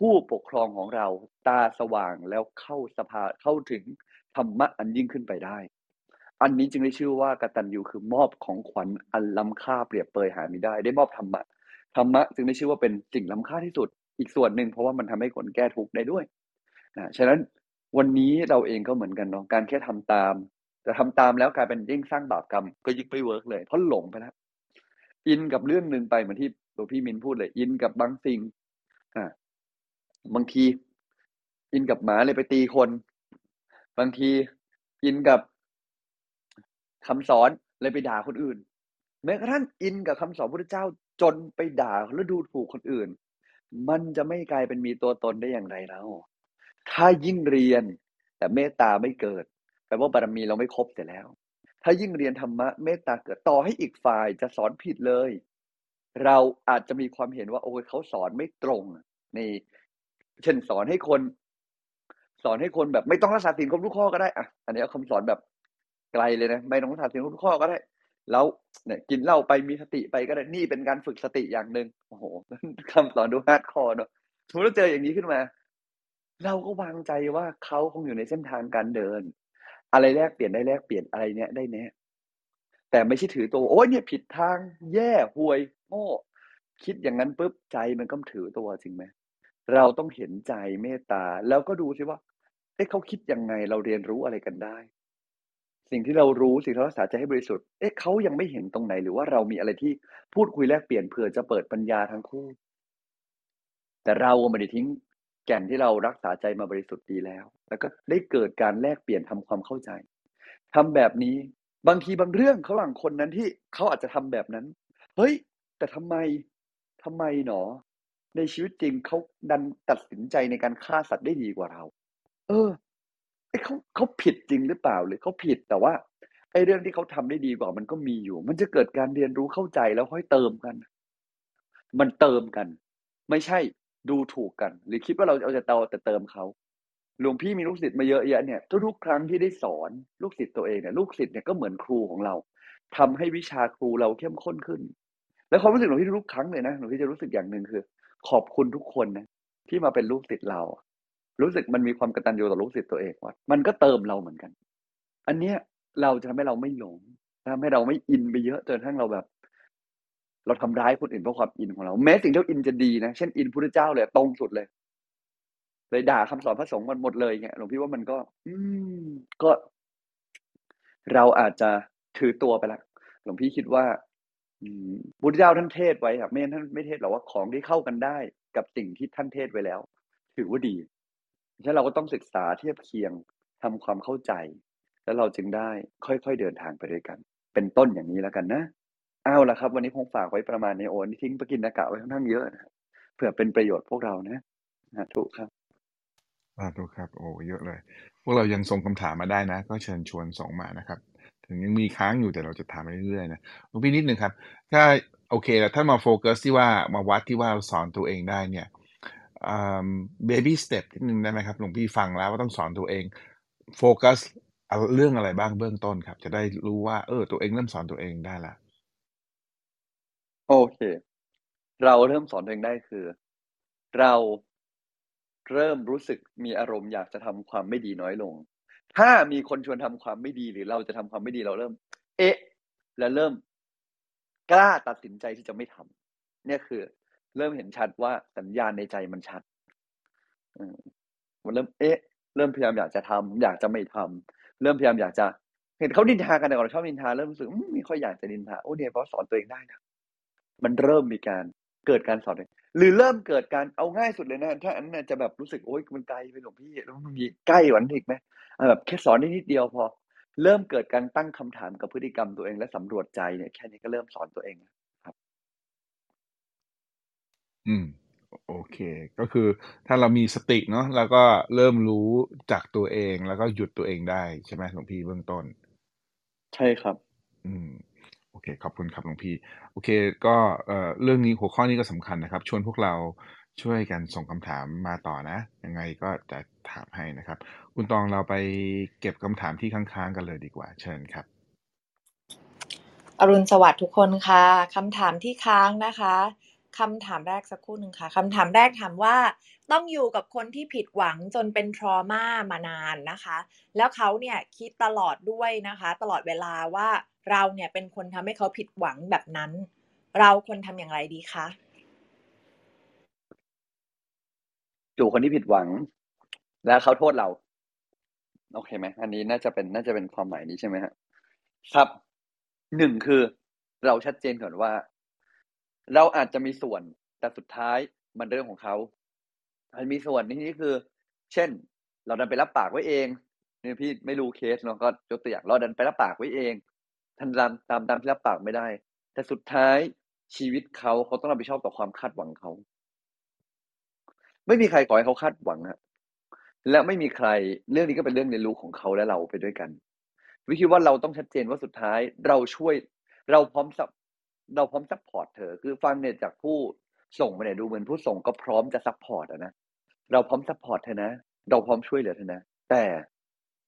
ผู้ปกครองของเราตาสว่างแล้วเข้าสภาเข้าถึงธรรมะอันยิ่งขึ้นไปได้ อันนี้จึงได้ชื่อว่ากตัญญูคือมอบของขวัญอันล้ำค่าเปรียบเปยหาไม่ได้ ได้มอบธรรมะธรรมะจึงได้ชื่อว่าเป็นสิ่งล้ำค่าที่สุด อีกส่วนหนึ่งเพราะว่ามันทำให้คนแก้ทุกข์ได้ด้วยนะฉะนั้นวันนี้เราเองก็เหมือนกันเนาะการแค่ทำตาม แต่ทำตามแล้วกลายเป็นยิ่งสร้างบาปกรรมก็ยิ่งไม่ work เลยเพราะหลงไปแล้วอินกับเรื่องหนึ่งไปเหมือนที่หลวงพี่มินพูดเลย อินกับบางสิ่งอ่าบางทีอินกับหมาเลยไปตีคน บางทีอินกับคำสอนเลยไปด่าคนอื่นแม้กระทั่งอินกับคำสอนพระเจ้าจนไปด่าแล้วดูถูกคนอื่น มันจะไม่กลายเป็นมีตัวตนได้อย่างไรแล้ว ถ้ายิ่งเรียนแต่เมตตาไม่เกิดแปลว่าบารมีเราไม่ครบเสียแล้ว ถ้ายิ่งเรียนธรรมะเมตตาเกิดต่อให้อีกฝ่ายจะสอนผิดเลย เราอาจจะมีความเห็นว่า โอ้ยเขาสอนไม่ตรงในเช่นสอนให้คน สอนให้คนแบบไม่ต้องรักษาศีลครบทุกข้อก็ได้อะอันนี้เอาคำสอนแบบไกลเลยนะ ไม่ต้องรักษาศีลครบทุกข้อก็ได้ แล้วเนี่ยกินเหล้าไปมีสติไปก็ได้นี่เป็นการฝึกสติอย่างหนึ่งโอ้โหคำสอนดู hardcore เนาะสมมติเราเจออย่างนี้ขึ้นมา เราก็วางใจว่าเขาคงอยู่ในเส้นทางการเดิน อะไรแลกเปลี่ยนได้แลกเปลี่ยนอะไรเนี้ยได้เนี้ยแต่ไม่ใช่ถือตัวโอ้ยเนี่ยผิดทางแย่ห่วยโง่คิดอย่างนั้นปุ๊บใจมันก็ถือตัวจริงไหมเราต้องเห็นใจเมตตา แล้วก็ดูสิว่าเอ๊ะเขาคิดยังไงเราเรียนรู้อะไรกันได้ สิ่งที่เรารู้สิ่งที่เรารักษาใจให้บริสุทธิ์ เอ๊ะเขายังไม่เห็นตรงไหนหรือว่าเรามีอะไรที่พูดคุยแลกเปลี่ยนเผื่อจะเปิดปัญญาทั้งคู่ แต่เราไม่ได้ทิ้งแก่นที่เรารักษาใจมาบริสุทธิ์ดีแล้ว แล้วก็ได้เกิดการแลกเปลี่ยนทำความเข้าใจทำแบบนี้บางทีบางเรื่องเขาหลังคนนั้นที่เขาอาจจะทำแบบนั้น เฮ้ย แต่ทำไมทำไมหนอ ในชีวิตจริงเขาดันตัดสินใจในการฆ่าสัตว์ได้ดีกว่าเรา เออ เขาเขาผิดจริงหรือเปล่าหรือเขาผิดแต่ว่าไอ้เรื่องที่เขาทำได้ดีกว่ามันก็มีอยู่ มันจะเกิดการเรียนรู้เข้าใจแล้วค่อยเติมกัน มันเติมกัน ไม่ใช่ดูถูกกัน หรือคิดว่าเราเอาจะเติมแต่เติมเขาหลวงพี่มีลูกศิษย์มาเยอะแยะเนี่ยทุกๆครั้งที่ได้สอนลูกศิษย์ตัวเองเนี่ยลูกศิษย์เนี่ยก็เหมือนครูของเราทำให้วิชาครูเราเข้มข้นขึ้น แล้วความรู้สึกหลวงพี่ทุกครั้งเลยนะหลวงพี่จะรู้สึกอย่างหนึ่งคือ ขอบคุณทุกคนนะที่มาเป็นลูกศิษย์เรา รู้สึกมันมีความกตัญญูต่อลูกศิษย์ตัวเองว่ามันก็เติมเราเหมือนกัน อันเนี้ยเราจะทำให้เราไม่หลงทำให้เราไม่อินไปเยอะจนทั้งเราแบบ เราทำร้ายคนอื่นเพราะความอินของเรา แม้สิ่งที่อินจะดีนะเช่นอินพระเจ้าเลยตรงสุดเลยเลยด่าคำสอนพระสงฆ์มันหมดเลยเงี้ยหลวงพี่ว่ามันก็ อืมก็ เราอาจจะถือตัวไปละหลวงพี่คิดว่าพุทธเจ้าท่านเทศไว้ครับไม่ท่านไม่เทศหรอกว่าของที่เข้ากันได้ กับสิ่งที่ท่านเทศไว้แล้ว ถือว่าดี ฉะนั้นเราก็ต้องศึกษาเทียบเคียงทำความเข้าใจ แล้วเราจึงได้ค่อยๆเดินทางไปด้วยกัน เป็นต้นอย่างนี้แล้วกันนะเอาละครับ วันนี้คงฝากไว้ประมาณในโอนทิ้งปกินอากาศไว้ค่อนข้างเยอะนะเพื่อเป็นประโยชน์พวกเรานะนะถูกครับอ่าถูกครับ โอ้เยอะเลย พวกเรายังส่งคำถามมาได้นะ ก็เชิญชวนส่งมานะครับ ถึงยังมีค้างอยู่แต่เราจะถามเรื่อยๆนะพี่นิดหนึ่งครับ ถ้าโอเคแล้วถ้ามาโฟกัสที่ว่ามาวัดที่ว่าสอนตัวเองได้เนี่ย baby step นิดนึงได้ไหมครับ หลวงพี่ฟังแล้วว่าต้องสอนตัวเองโฟกัสเรื่องอะไรบ้างเบื้องต้นครับ จะได้รู้ว่า เออ ตัวเองเริ่มสอนตัวเองได้ละโอเค เราเริ่มสอนตัวเองได้คือ เราเริ่มรู้สึกมีอารมณ์อยากจะทำความไม่ดีน้อยลง ถ้ามีคนชวนทำความไม่ดีหรือเราจะทำความไม่ดีเราเริ่ม เอ๊ะ และเริ่มกล้าตัดสินใจที่จะไม่ทำเนี่ยคือ เริ่มเห็นชัดว่าสัญญาณในใจมันชัดเออมันเริ่มเอ๊ะ เริ่มพยายามอยากจะทำอยากจะไม่ทำเริ่มพยายามอยากจะ เห็นเขานินทากันแต่ก่อนเราชอบนินทาเริ่มรู้สึกมไม่ค่อยอยากจะนินทาโอ้เนี่ยเพราะสอนตัวเองได้นะมันเริ่มมีการเกิดการสอนเองหรือเริ่มเกิดการเอาง่ายสุดเลยนะ ถ้าอันนั้นจะแบบรู้สึกโอ๊ยมันไกลไปหลวงพี่แล้วมันมีใกล้กว่านั้นอีกไหมแบบแค่สอนได้นิดเดียวพอ เริ่มเกิดการตั้งคำถามกับพฤติกรรมตัวเองและสำรวจใจเนี่ยแค่นี้ก็เริ่มสอนตัวเองแล้ว อืม โอเค ก็คือถ้าเรามีสติเนาะแล้วก็เริ่มรู้จากตัวเอง แล้วก็หยุดตัวเองได้ใช่ไหมหลวงพี่เบื้องต้น ใช่ครับ อืม โอเค ขอบคุณครับหลวงพี่ โอเค ก็เอ่อเรื่องนี้หัวข้อนี้ก็สำคัญนะครับ ชวนพวกเราช่วยกันส่งคำถามมาต่อนะ ยังไงก็จะถามให้นะครับ คุณตองเราไปเก็บคำถามที่ค้างๆกันเลยดีกว่า เชิญครับ อรุณสวัสดิ์ทุกคนค่ะคำถามที่ค้างนะคะ คำถามแรกสักครู่หนึ่งค่ะคำถามแรกถามว่าต้องอยู่กับคนที่ผิดหวังจนเป็นทรมามานานนะคะ แล้วเขาเนี่ยคิดตลอดด้วยนะคะ ตลอดเวลาว่าเราเนี่ยเป็นคนทำให้เขาผิดหวังแบบนั้น เราควรทำอย่างไรดีคะจู่คนที่ผิดหวัง แล้วเขาโทษเรา โอเคไหมอันนี้น่าจะเป็นน่าจะเป็นความหมายนี้ใช่ไหมฮะครับหนึ่งคือเราชัดเจนก่อนว่า เราอาจจะมีส่วนแต่สุดท้ายมันเรื่องของเขามันมีส่วนนที่นี้คือ เช่น เราดันไปรับปากไว้เองเนี่ยพี่ไม่รู้เคสเนาะก็ยกตัวอย่างเราดันไปรับปากไว้เองทันตามตามตามที่รับปากไม่ได้ แต่สุดท้ายชีวิตเขาเขาต้องรับผิดชอบต่อความคาดหวังเขา ไม่มีใครขอให้เขาคาดหวังฮะและไม่มีใครเรื่องนี้ก็เป็นเรื่องเรียนรู้ของเขาและเราไปด้วยกัน วิคิดว่าเราต้องชัดเจนว่าสุดท้ายเราช่วย เราพร้อม sup เราพร้อม support เธอ คือฟังเนี่ยจากผู้ส่งมาเนี่ยดูเหมือนผู้ส่งก็พร้อมจะ support นะ เราพร้อม support เธอนะ เราพร้อมช่วยเหลือเธอนะ แต่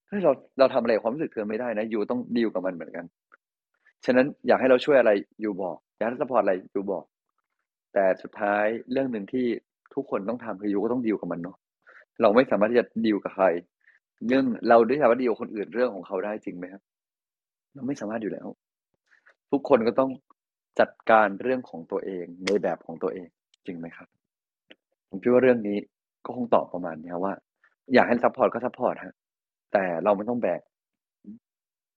ถ้าเราเราทำอะไรความรู้สึกเธอไม่ได้นะ you ต้องดีลกับมันเหมือนกัน ฉะนั้นอยากให้เราช่วยอะไร you บอก อยากให้ support อะไร you บอก แต่สุดท้ายเรื่องหนึ่งที่ทุกคนต้องทำคือ you ก็ต้องดีลกับมันเนาะ เราไม่สามารถที่จะดีลกับใคร เรื่องเราได้สามารถดีลคนอื่นเรื่องของเขาได้จริงไหมครับ เราไม่สามารถอยู่แล้ว ทุกคนก็ต้อง จัดการเรื่องของตัวเองในแบบของตัวเองจริงไหมครับ ผมคิดว่าเรื่องนี้ก็คงตอบประมาณนี้ว่า อยากให้ support ก็ support ฮะ แต่เราไม่ต้องแบก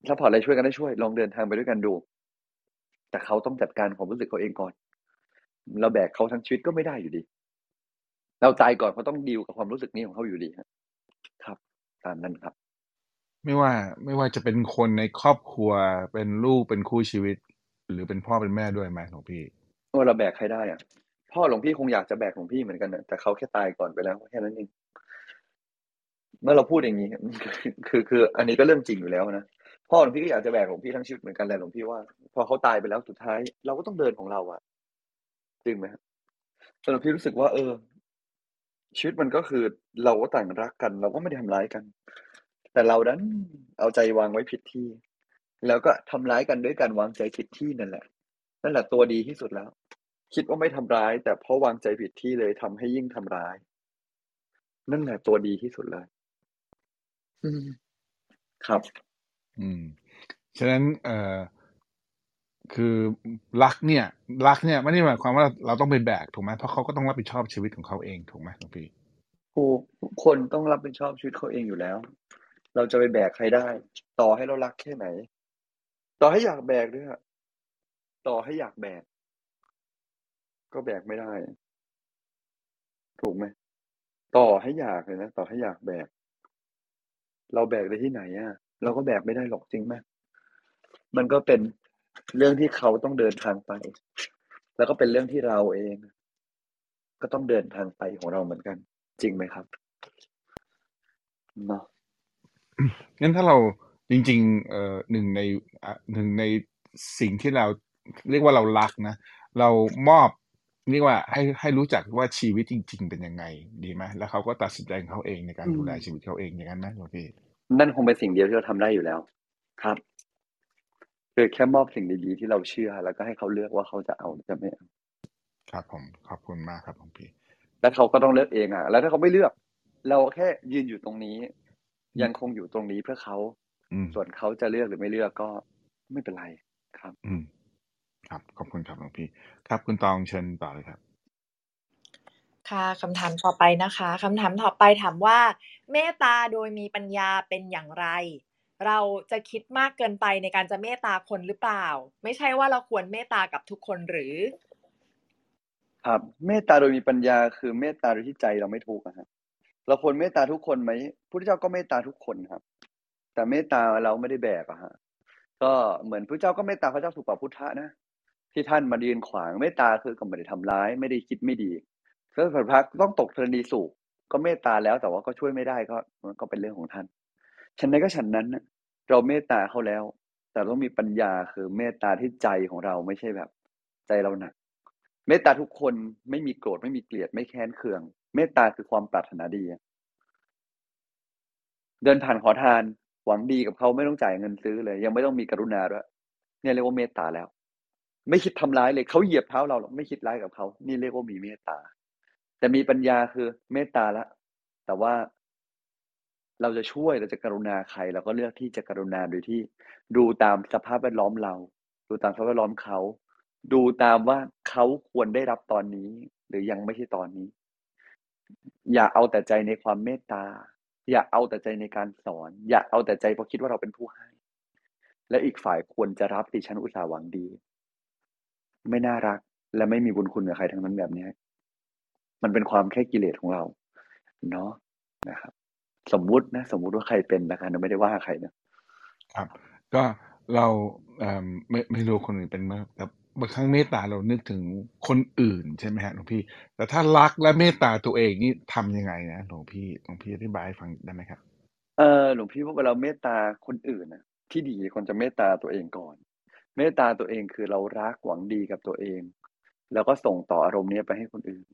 support อะไรช่วยกันได้ช่วย ลองเดินทางไปด้วยกันดู แต่เขาต้องจัดการความรู้สึกเขาเองก่อน เราแบกเขาทั้งชีวิตก็ไม่ได้อยู่ดี เราใจก่อนเขาต้องดีลกับความรู้สึกนี้ของเขาอยู่ดีครับครับตามนั้นครับ ไม่ว่าไม่ว่าจะเป็นคนในครอบครัวเป็นลูกเป็นคู่ชีวิต หรือเป็นพ่อเป็นแม่ด้วยไหมหลวงพี่เราแบกใครได้อะ พ่อหลวงพี่คงอยากจะแบกหลวงพี่เหมือนกันนะแต่เขาแค่ตายก่อนไปแล้วแค่นั้นเองเมื่อเราพูดอย่างนี้ คือคือ อันนี้ก็เรื่องจริงอยู่แล้วนะพ่อหลวงพี่ก็อยากจะแบกหลวงพี่ทั้งชีวิตเหมือนกันแหละหลวงพี่ว่า พอเขาตายไปแล้วสุดท้าย เราก็ต้องเดินของเราอะจริงไหมครับสำหรับพี่รู้สึกว่า เออ ชีวิตมันก็คือเราก็ต่างรักกัน เราก็ไม่ได้ทำร้ายกัน แต่เราดันเอาใจวางไว้ผิดที่ แล้วก็ทำร้ายกันด้วยการวางใจผิดที่นั่นแหละ นั่นแหละตัวดีที่สุดแล้ว คิดว่าไม่ทำร้าย แต่เพราะวางใจผิดที่เลยทำให้ยิ่งทำร้าย นั่นแหละตัวดีที่สุดเลย อืมครับ อืม ฉะนั้น เอ่อคือรักเนี่ย รักเนี่ยไม่ได้หมายความว่าเราต้องไปแบกถูกไหมเพราะเขาก็ต้องรับผิดชอบชีวิตของเขาเองถูกไหมหลวงพี่ถูกทุกคนต้องรับผิดชอบชีวิตเขาเองอยู่แล้ว เราจะไปแบกใครได้ ต่อให้เรารักแค่ไหน ต่อให้อยากแบกด้วยอะต่อให้อยากแบก ก็แบกไม่ได้ ถูกไหมต่อให้อยากเลยนะต่อให้อยากแบก เราแบกได้ที่ไหนอะเราก็แบกไม่ได้หรอกจริงไหมมันก็เป็นเรื่องที่เขาต้องเดินทางไป แล้วก็เป็นเรื่องที่เราเอง ก็ต้องเดินทางไปของเราเหมือนกัน จริงไหมครับเนาะงั้นถ้าเรา จริงๆเอ่อหนึ่งในอะหนึ่งในสิ่งที่เราเรียกว่าเรารักนะ เรามอบเรียกว่าให้ให้รู้จักว่าชีวิตจริง ๆ เป็นยังไงดีไหมแล้วเขาก็ตัดสินใจของเขาเองในการอืมดูแลชีวิตเขาเองอย่างนั้นไหมหลวงพี่นั่นคงเป็นสิ่งเดียวที่เราทำได้อยู่แล้วครับคือแค่มอบสิ่งดีๆที่เราเชื่อ แล้วก็ให้เขาเลือกว่าเขาจะเอาหรือจะไม่เอาครับผมขอบคุณมากครับหลวงพี่ แล้วเขาก็ต้องเลือกเองอะ แล้วถ้าเขาไม่เลือก เราแค่ยืนอยู่ตรงนี้ ยังคงอยู่ตรงนี้เพื่อเขาอืม ส่วนเขาจะเลือกหรือไม่เลือกก็ไม่เป็นไรครับ อืม ครับขอบคุณครับหลวงพี่ ครับคุณตองเชิญต่อเลยครับ ค่ะคำถามต่อไปนะคะคำถามต่อไปถามว่า เมตตาโดยมีปัญญาเป็นอย่างไร เราจะคิดมากเกินไปในการจะเมตตาคนหรือเปล่า ไม่ใช่ว่าเราควรเมตตากับทุกคนหรือ ครับเมตตาโดยมีปัญญาคือเมตตาโดยที่ใจเราไม่ทุกข์อะครับเราควรเมตตาทุกคนไหมพุทธเจ้าก็เมตตาทุกคนครับ แต่เมตตาเราไม่ได้แบกอะฮะก็เหมือนพระเจ้าก็เมตตาพระเจ้าสุปาพุทธะนะที่ท่านมายืนขวางเมตตาคือก็ไม่ได้ทำร้าย ไม่ได้คิดไม่ดีก็พระพักต้องตกธรณีสูบก็เมตตาแล้วแต่ว่าก็ช่วยไม่ได้ก็มันก็เป็นเรื่องของท่านฉันใดก็ฉันนั้นนะเราเมตตาเขาแล้ว แต่ต้องมีปัญญาคือเมตตาที่ใจของเราไม่ใช่แบบ ใจเราหนัก เมตตาทุกคนไม่มีโกรธไม่มีเกลียดไม่แค้นเคือง เมตตาคือความปรารถนาดี เดินผ่านขอทาน หวังดีกับเขาไม่ต้องจ่ายเงินซื้อเลย ยังไม่ต้องมีกรุณาด้วยเนี่ยเรียกว่าเมตตาแล้ว ไม่คิดทำร้ายเลยเขาเหยียบเท้าเราหรอกไม่คิดร้ายกับเขานี่เรียกว่ามีเมตตา แต่มีปัญญาคือเมตตาละ แต่ว่าเราจะช่วยเราจะกรุณาใครเราก็เลือกที่จะกรุณาโดยที่ดูตามสภาพแวดล้อมเรา ดูตามสภาพแวดล้อมเขา ดูตามว่าเขาควรได้รับตอนนี้ หรือยังไม่ใช่ตอนนี้ อย่าเอาแต่ใจในความเมตตา อย่าเอาแต่ใจในการสอน อย่าเอาแต่ใจเพราะคิดว่าเราเป็นผู้ให้ และอีกฝ่ายควรจะรับดิฉันอุตส่าห์หวังดี ไม่น่ารักและไม่มีบุญคุณกับใครทั้งนั้นแบบนี้มันเป็นความแค่กิเลสของเรา เนาะนะครับ สมมุตินะ สมมุติว่าใครเป็นนะครับเราไม่ได้ว่าใครนะครับ ก็เราเไม่ไม่รู้คนอื่นเป็นไหมแต่ บางครั้งเมตตาเรานึกถึงคนอื่นใช่ไหมฮะหลวงพี่ แต่ถ้ารักและเมตตาตัวเองนี่ทำยังไงนะหลวงพี่หลวงพี่อธิบายให้ฟังได้ไหมครับเออหลวงพี่ว่าเวลาเมตตาคนอื่นนะที่ดีควรจะเมตตาตัวเองก่อน เมตตาตัวเองคือเรารักหวังดีกับตัวเอง แล้วก็ส่งต่ออารมณ์นี้ไปให้คนอื่น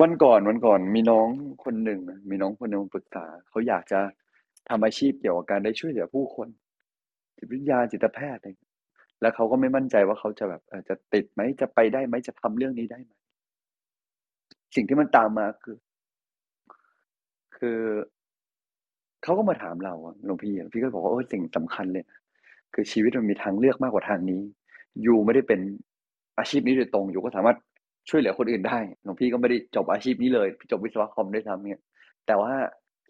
วันก่อนวันก่อนมีน้องคนหนึ่งมีน้องคนหนึ่งปรึกษาเขาอยากจะทำอาชีพเกี่ยวกับการได้ช่วยเหลือผู้คนจิตวิทยาจิตแพทย์อะไรอย่างเงี้ย แล้วเขาก็ไม่มั่นใจว่าเขาจะแบบจะติดไหมจะไปได้ไหมจะทำเรื่องนี้ได้ไหมสิ่งที่มันตามมาคือ คือเขาก็มาถามเราหลวงพี่พี่ก็บอกว่าเออสิ่งสำคัญเลยนะคือชีวิตมันมีทางเลือกมากกว่าทางนี้อยู่ไม่ได้เป็นอาชีพนี้โดยตรงอยู่ก็สามารถช่วยเหลือคนอื่นได้หลวงพี่ก็ไม่ได้จบอาชีพนี้เลยจบวิศวะคอมด้วยซ้ำเนี่ย แต่ว่า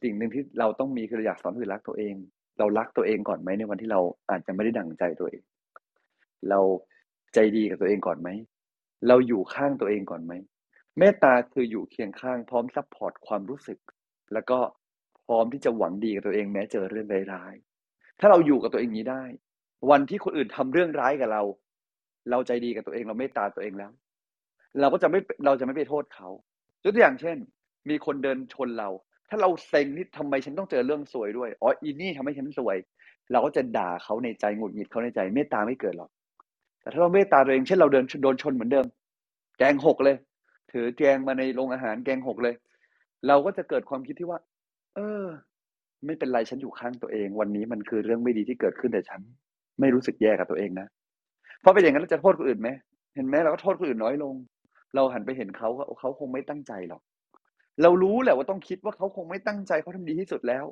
สิ่งหนึ่งที่เราต้องมีคือเราอยากสอนคนอื่นรักตัวเอง เรารักตัวเองก่อนไหมในวันที่เราอาจจะไม่ได้ดั่งใจตัวเอง เราใจดีกับตัวเองก่อนไหม เราอยู่ข้างตัวเองก่อนไหมเมตตาคืออยู่เคียงข้างพร้อม support ความรู้สึก แล้วก็พร้อมที่จะหวังดีกับตัวเองแม้เจอเรื่องร้ายๆถ้าเราอยู่กับตัวเองนี้ได้ วันที่คนอื่นทำเรื่องร้ายกับเรา เราใจดีกับตัวเองเราเมตตาตัวเองแล้ว เราก็จะไม่เราจะไม่ไปโทษเขายกตัวอย่างเช่น มีคนเดินชนเรา ถ้าเราเซ็งนี่ทำไมฉันต้องเจอเรื่องสวยด้วยอ๋ออีนี่ทำให้ฉันสวย เราก็จะด่าเขาในใจหงุดหงิดเขาในใจเมตตาไม่เกิดหรอก แต่ถ้าเราเมตตาตัวเองเช่นเราเดินโดนชนเหมือนเดิม แกงหกเลย ถือแกงมาในโรงอาหารแกงหกเลย เราก็จะเกิดความคิดที่ว่า เออ ไม่เป็นไรฉันอยู่ข้างตัวเอง วันนี้มันคือเรื่องไม่ดีที่เกิดขึ้นแต่ฉัน ไม่รู้สึกแย่กับตัวเองนะเพราะเป็นอย่างนั้นเราจะโทษคนอื่นไหมเห็นไหมเราก็โทษคนอื่นน้อยลง เราหันไปเห็นเขาเขาคงไม่ตั้งใจหรอก เรารู้แหละว่าต้องคิดว่าเขาคงไม่ตั้งใจเขาทำดีที่สุดแล้ว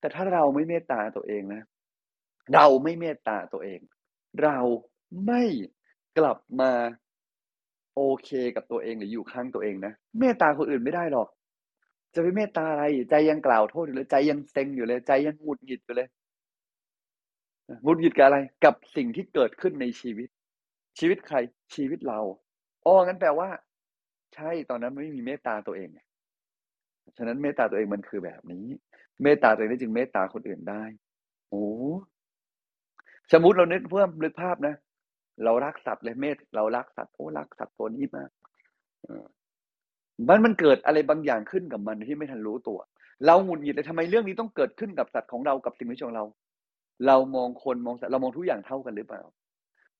แต่ถ้าเราไม่เมตตาตัวเองนะ เราไม่เมตตาตัวเอง เรา ไม่กลับมาโอเคกับตัวเองหรืออยู่ข้างตัวเองนะเมตตาคนอื่นไม่ได้หรอก จะไปเมตตาอะไร ใจยังกล่าวโทษอยู่เลยใจยังเซ็งอยู่เลย ใจยังหงุดหงิดอยู่เลยหงุดหงิดกับอะไร กับสิ่งที่เกิดขึ้นในชีวิต ชีวิตใครชีวิตเราอ๋องั้นแปลว่า ใช่ตอนนั้นไม่มีเมตตาตัวเองฉะนั้นเมตตาตัวเองมันคือแบบนี้ เมตตาตัวเองได้จึงเมตตาคนอื่นได้โอ้สมมติเรานึกเพิ่มนึกภาพนะ เรารักสัตว์เลยเมตเรารักสัตว์โอ้รักสัตว์ตัวนี้มากมันมันเกิดอะไรบางอย่างขึ้นกับมันที่ไม่ทันรู้ตัว เราหงุดหงิดเลยทำไมเรื่องนี้ต้องเกิดขึ้นกับสัตว์ของเรากับสิ่งมีชีวิตของเรา เรามองคนมองสัตว์เรามองทุกอย่างเท่ากันหรือเปล่า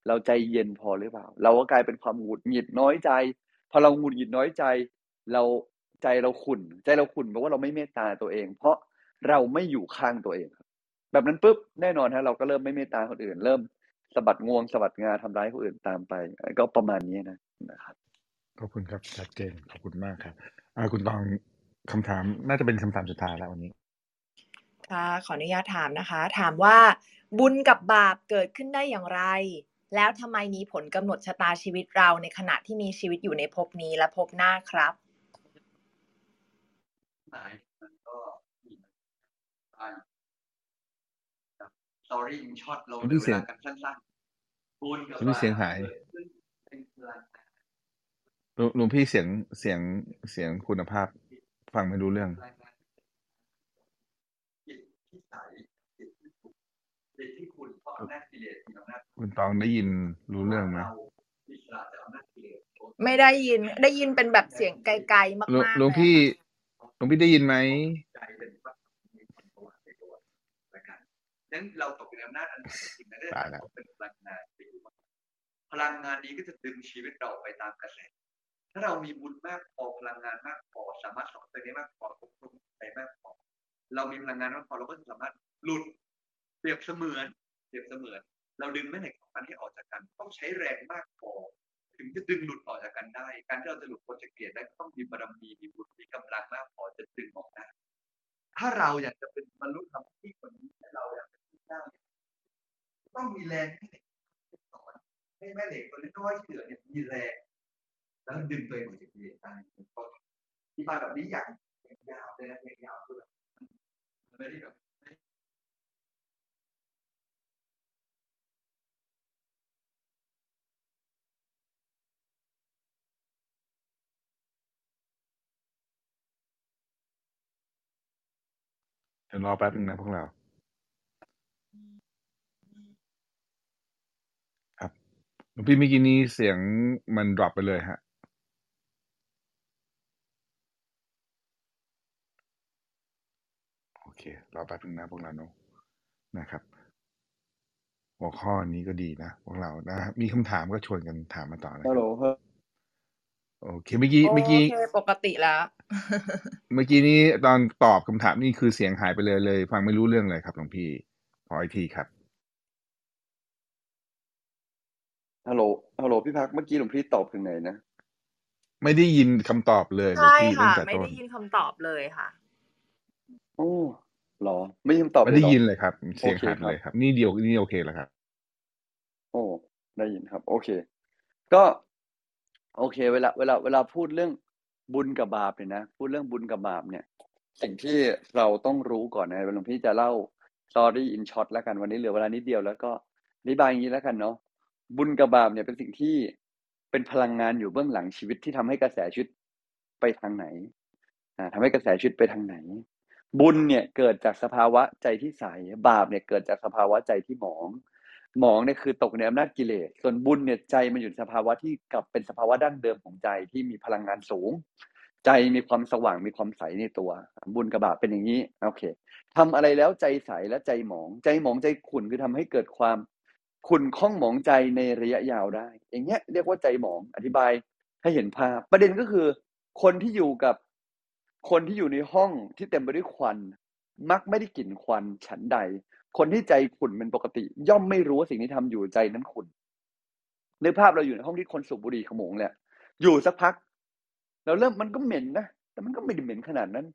เราใจเย็นพอหรือเปล่า เราก็กลายเป็นความหงุดหงิดน้อยใจ พอเราหงุดหงิดน้อยใจ เราใจเราขุ่น ใจเราขุ่นเพราะว่าเราไม่เมตตาตัวเอง เพราะเราไม่อยู่ข้างตัวเองแบบนั้นปุ๊บแน่นอนฮะเราก็เริ่มไม่เมตตาคนอื่น เริ่ม สะบัดงวงสะบัดงาทำร้ายคนอื่นตามไป ก็ประมาณนี้นะนะครับขอบคุณครับชัดเจนขอบคุณมากครับอ่าคุณตองคำถามน่าจะเป็นคำถามสุดท้ายแล้ววันนี้ค่ะขออนุญาตถามนะคะ ถามว่าบุญกับบาปเกิดขึ้นได้อย่างไร แล้วทำไมมีผลกำหนดชะตาชีวิตเราในขณะที่มีชีวิตอยู่ในภพนี้และภพหน้าครับหมายมันก็มีการ สตอรี่ช็อตเราคุณพี่เสียงกันสั้นๆบุญกับคุณพี่เสียงหายเกิดขึ้นเป็นพลังงานหลวงหลวงพี่เสียงเสียงเสียงคุณภาพ ฟังไม่รู้เรื่องพลังงานจิตที่ใสจิตที่ถูกจิตที่คุณเพราะอำนาจกิเลสมีอำนาจคุณตองได้ยินรู้เรื่องไหมเราอิสระจากอำนาจกิเลสไม่ได้ยินได้ยินเป็นแบบเสียงไกลๆมากหลวงๆหลวงเลยพี่อะหลวงพี่ได้ยินไหม ใจเป็นพระมีความสว่างในตัวนะครับ นั้นเราตกอยู่ในอำนาจอันจริงนะได้ตายแล้วเป็นพลังงานไปอยู่พลังงานนี้ก็จะดึงชีวิตเราไปตามกระแสถ้าเรามีบุญมากพอพลังงานมากพอสามารถสอนตัวเองมากพอควบคุมใจมากพอเรามีพลังงานมากพอเราก็จะสามารถหลุดเปรียบเสมือนเปรียบเสมือน เราดึงแม่เหล็กสองอันให้ออกจากกัน ต้องใช้แรงมากพอถึงจะดึงหลุดออกจากกันได้ การที่เราจะหลุดพ้นจากเกลียดได้ก็ต้องมีบารมีมีบุญมีกำลังมากพอจะดึงออกได้ถ้าเราอยากจะเป็นบรรลุธรรมที่คนนี้ถ้าเราอยากเป็น ผู้ต้องมีแรงให้เหล็กสอนให้แม่เหล็กตัวน้อยที่เหลือเนี่ยมีแรงแล้วดึงตัวเองออกจากกิเลสได้ก็ที่มาแบบนี้อย่างยาวเลยนะยาวคือแบบมันไม่ได้แบบเดี๋ยวรอแป๊บนึงนะพวกเรา ครับหลวง พี่เมื่อกี้นี้เสียงมันดรอปไปเลยฮะ โอเค รอแป๊บนึงนะพวกเราเนอะนะครับ หัวข้อนี้ก็ดีนะพวกเรานะมีคำถามก็ชวนกันถามมาต่อนะคฮัรัลบโหลครับโอเคเมื่อกี้โอเมื่อกี้ เคปกติแล้ว เมื่อกี้นี้ตอนตอบคำถามนี่คือเสียงหายไปเลยเลย ฟังไม่รู้เรื่องเลยครับหลวงพี่ขออีกทีครับ ฮัลโหลฮัลโหลพี่พักเมื่อกี้หลวงพี่ตอบถึงไหนนะ ไม่ได้ยินคำตอบเลยหลวงใช่พี่ตั้ค่ะงแต่ไม่ต้นได้ยินคำตอบเลยค่ะ โอ้เหรอ ไม่ยินตอบไม่เลยได้เหรอยินเลยครับ เสียงโอเคหายไปครับเลยครับ นี่เดียวนี่โอเคแล้วครับ โอ้ได้ยินครับ โอเค ก็ โอเค เวลา เวลา เวลาพูดเรื่องบุญกับบาปเนี่ยนะพูดเรื่องบุญกับบาปเนี่ย สิ่งที่เราต้องรู้ก่อนนะหลวงพี่จะเล่า story in short แล้วกันวันนี้เหลือเวลานิดเดียวแล้วก็อธิบายอย่างนี้แล้วกันเนาะ บุญกับบาปเนี่ยเป็นสิ่งที่เป็นพลังงานอยู่เบื้องหลังชีวิตที่ทำให้กระแสชีวิตไปทางไหนอ่าทำให้กระแสชีวิตไปทางไหน บุญเนี่ยเกิดจากสภาวะใจที่ใสบาปเนี่ยเกิดจากสภาวะใจที่หมองหมองเนี่ยคือตกในอำนาจกิเลส ส่วนบุญเนี่ยใจมันอยู่ในสภาวะที่กลับเป็นสภาวะดั้งเดิมของใจที่มีพลังงานสูง ใจมีความสว่างมีความใสในตัว บุญกับบาปเป็นอย่างนี้โอเคทำอะไรแล้วใจใสและใจหมอง ใจหมองใจขุ่นคือทำให้เกิดความ ขุ่นข้องหมองใจในระยะยาวได้ อย่างเงี้ยเรียกว่าใจหมองอธิบายให้เห็นภาพ ประเด็นก็คือ คนที่อยู่กับคนที่อยู่ในห้องที่เต็มไปด้วยควัน มักไม่ได้กลิ่นควันฉันใด คนที่ใจขุ่นเป็นปกติ ย่อมไม่รู้ว่าสิ่งที่ทำอยู่ใจนั้นขุ่นนึกภาพเราอยู่ในห้องที่คนสูบบุหรี่ขโมงเนี่ยอยู่สักพักเราเริ่มมันก็เหม็นนะแต่มันก็ไม่ได้เหม็นขนาดนั้น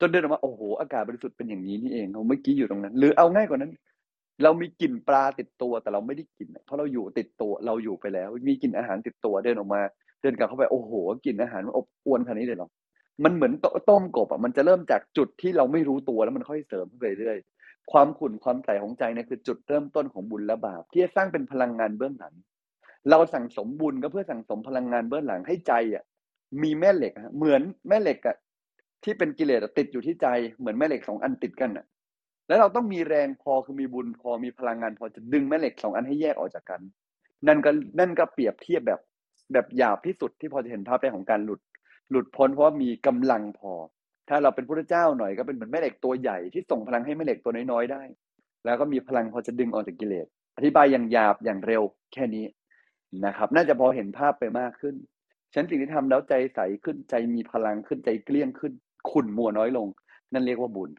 จนเดินออกมาโอ้โหอากาศบริสุทธิ์เป็นอย่างนี้นี่เองเราเมื่อกี้อยู่ตรงนั้น หรือเอาง่ายกว่านั้น เรามีกลิ่นปลาติดตัวแต่เราไม่ได้กลิ่นเพราะเราอยู่ติดตัวเราอยู่ไปแล้ว มีกลิ่นอาหารติดตัวเดินออกมา เดินกลับเข้าไปโอ้โหกลิ่นอาหารมันอบอวนขนาดนี้เลยเหรอมันเหมือนตต้มกบอะมันจะเริ่มจากจุดที่เราไม่รู้ตัวแล้วมันค่อยเสริมขึ้นไปเรื่อยๆความขุ่นความใสของใจเนี่ยคือจุดเริ่มต้นของบุญและบาปที่จะสร้างเป็นพลังงานเบื้องหลัง เราสั่งสมบุญก็เพื่อสั่งสมพลังงานเบื้องหลังให้ใจอะมีแม่เหล็กเหมือนแม่เหล็กอะที่เป็นกิเลสติดอยู่ที่ใจเหมือนแม่เหล็กสองอันติดกันอะ แล้วเราต้องมีแรงพอคือมีบุญพอมีพลังงานพอจะดึงแม่เหล็กสองอันให้แยกออกจากกัน นั่นก็นั่นก็เปรียบเทียบแบบแบบหยาบที่สุดที่พอจะเห็นภาพได้ของการหลุด หลุดพ้นเพราะมีกำลังพอ ถ้าเราเป็นพระเจ้าหน่อยก็เป็นเหมือนแม่เหล็กตัวใหญ่ที่ส่งพลังให้แม่เหล็กตัวน้อยๆได้ แล้วก็มีพลังพอจะดึงออกจากกิเลสอธิบายอย่างหยาบอย่างเร็วแค่นี้นะครับ น่าจะพอเห็นภาพไปมากขึ้นฉันสิ่งที่ทำแล้วใจใสขึ้นใจมีพลังขึ้นใจเกลี้ยงขึ้นขุ่นมัวน้อยลง นั่นเรียกว่าบุญ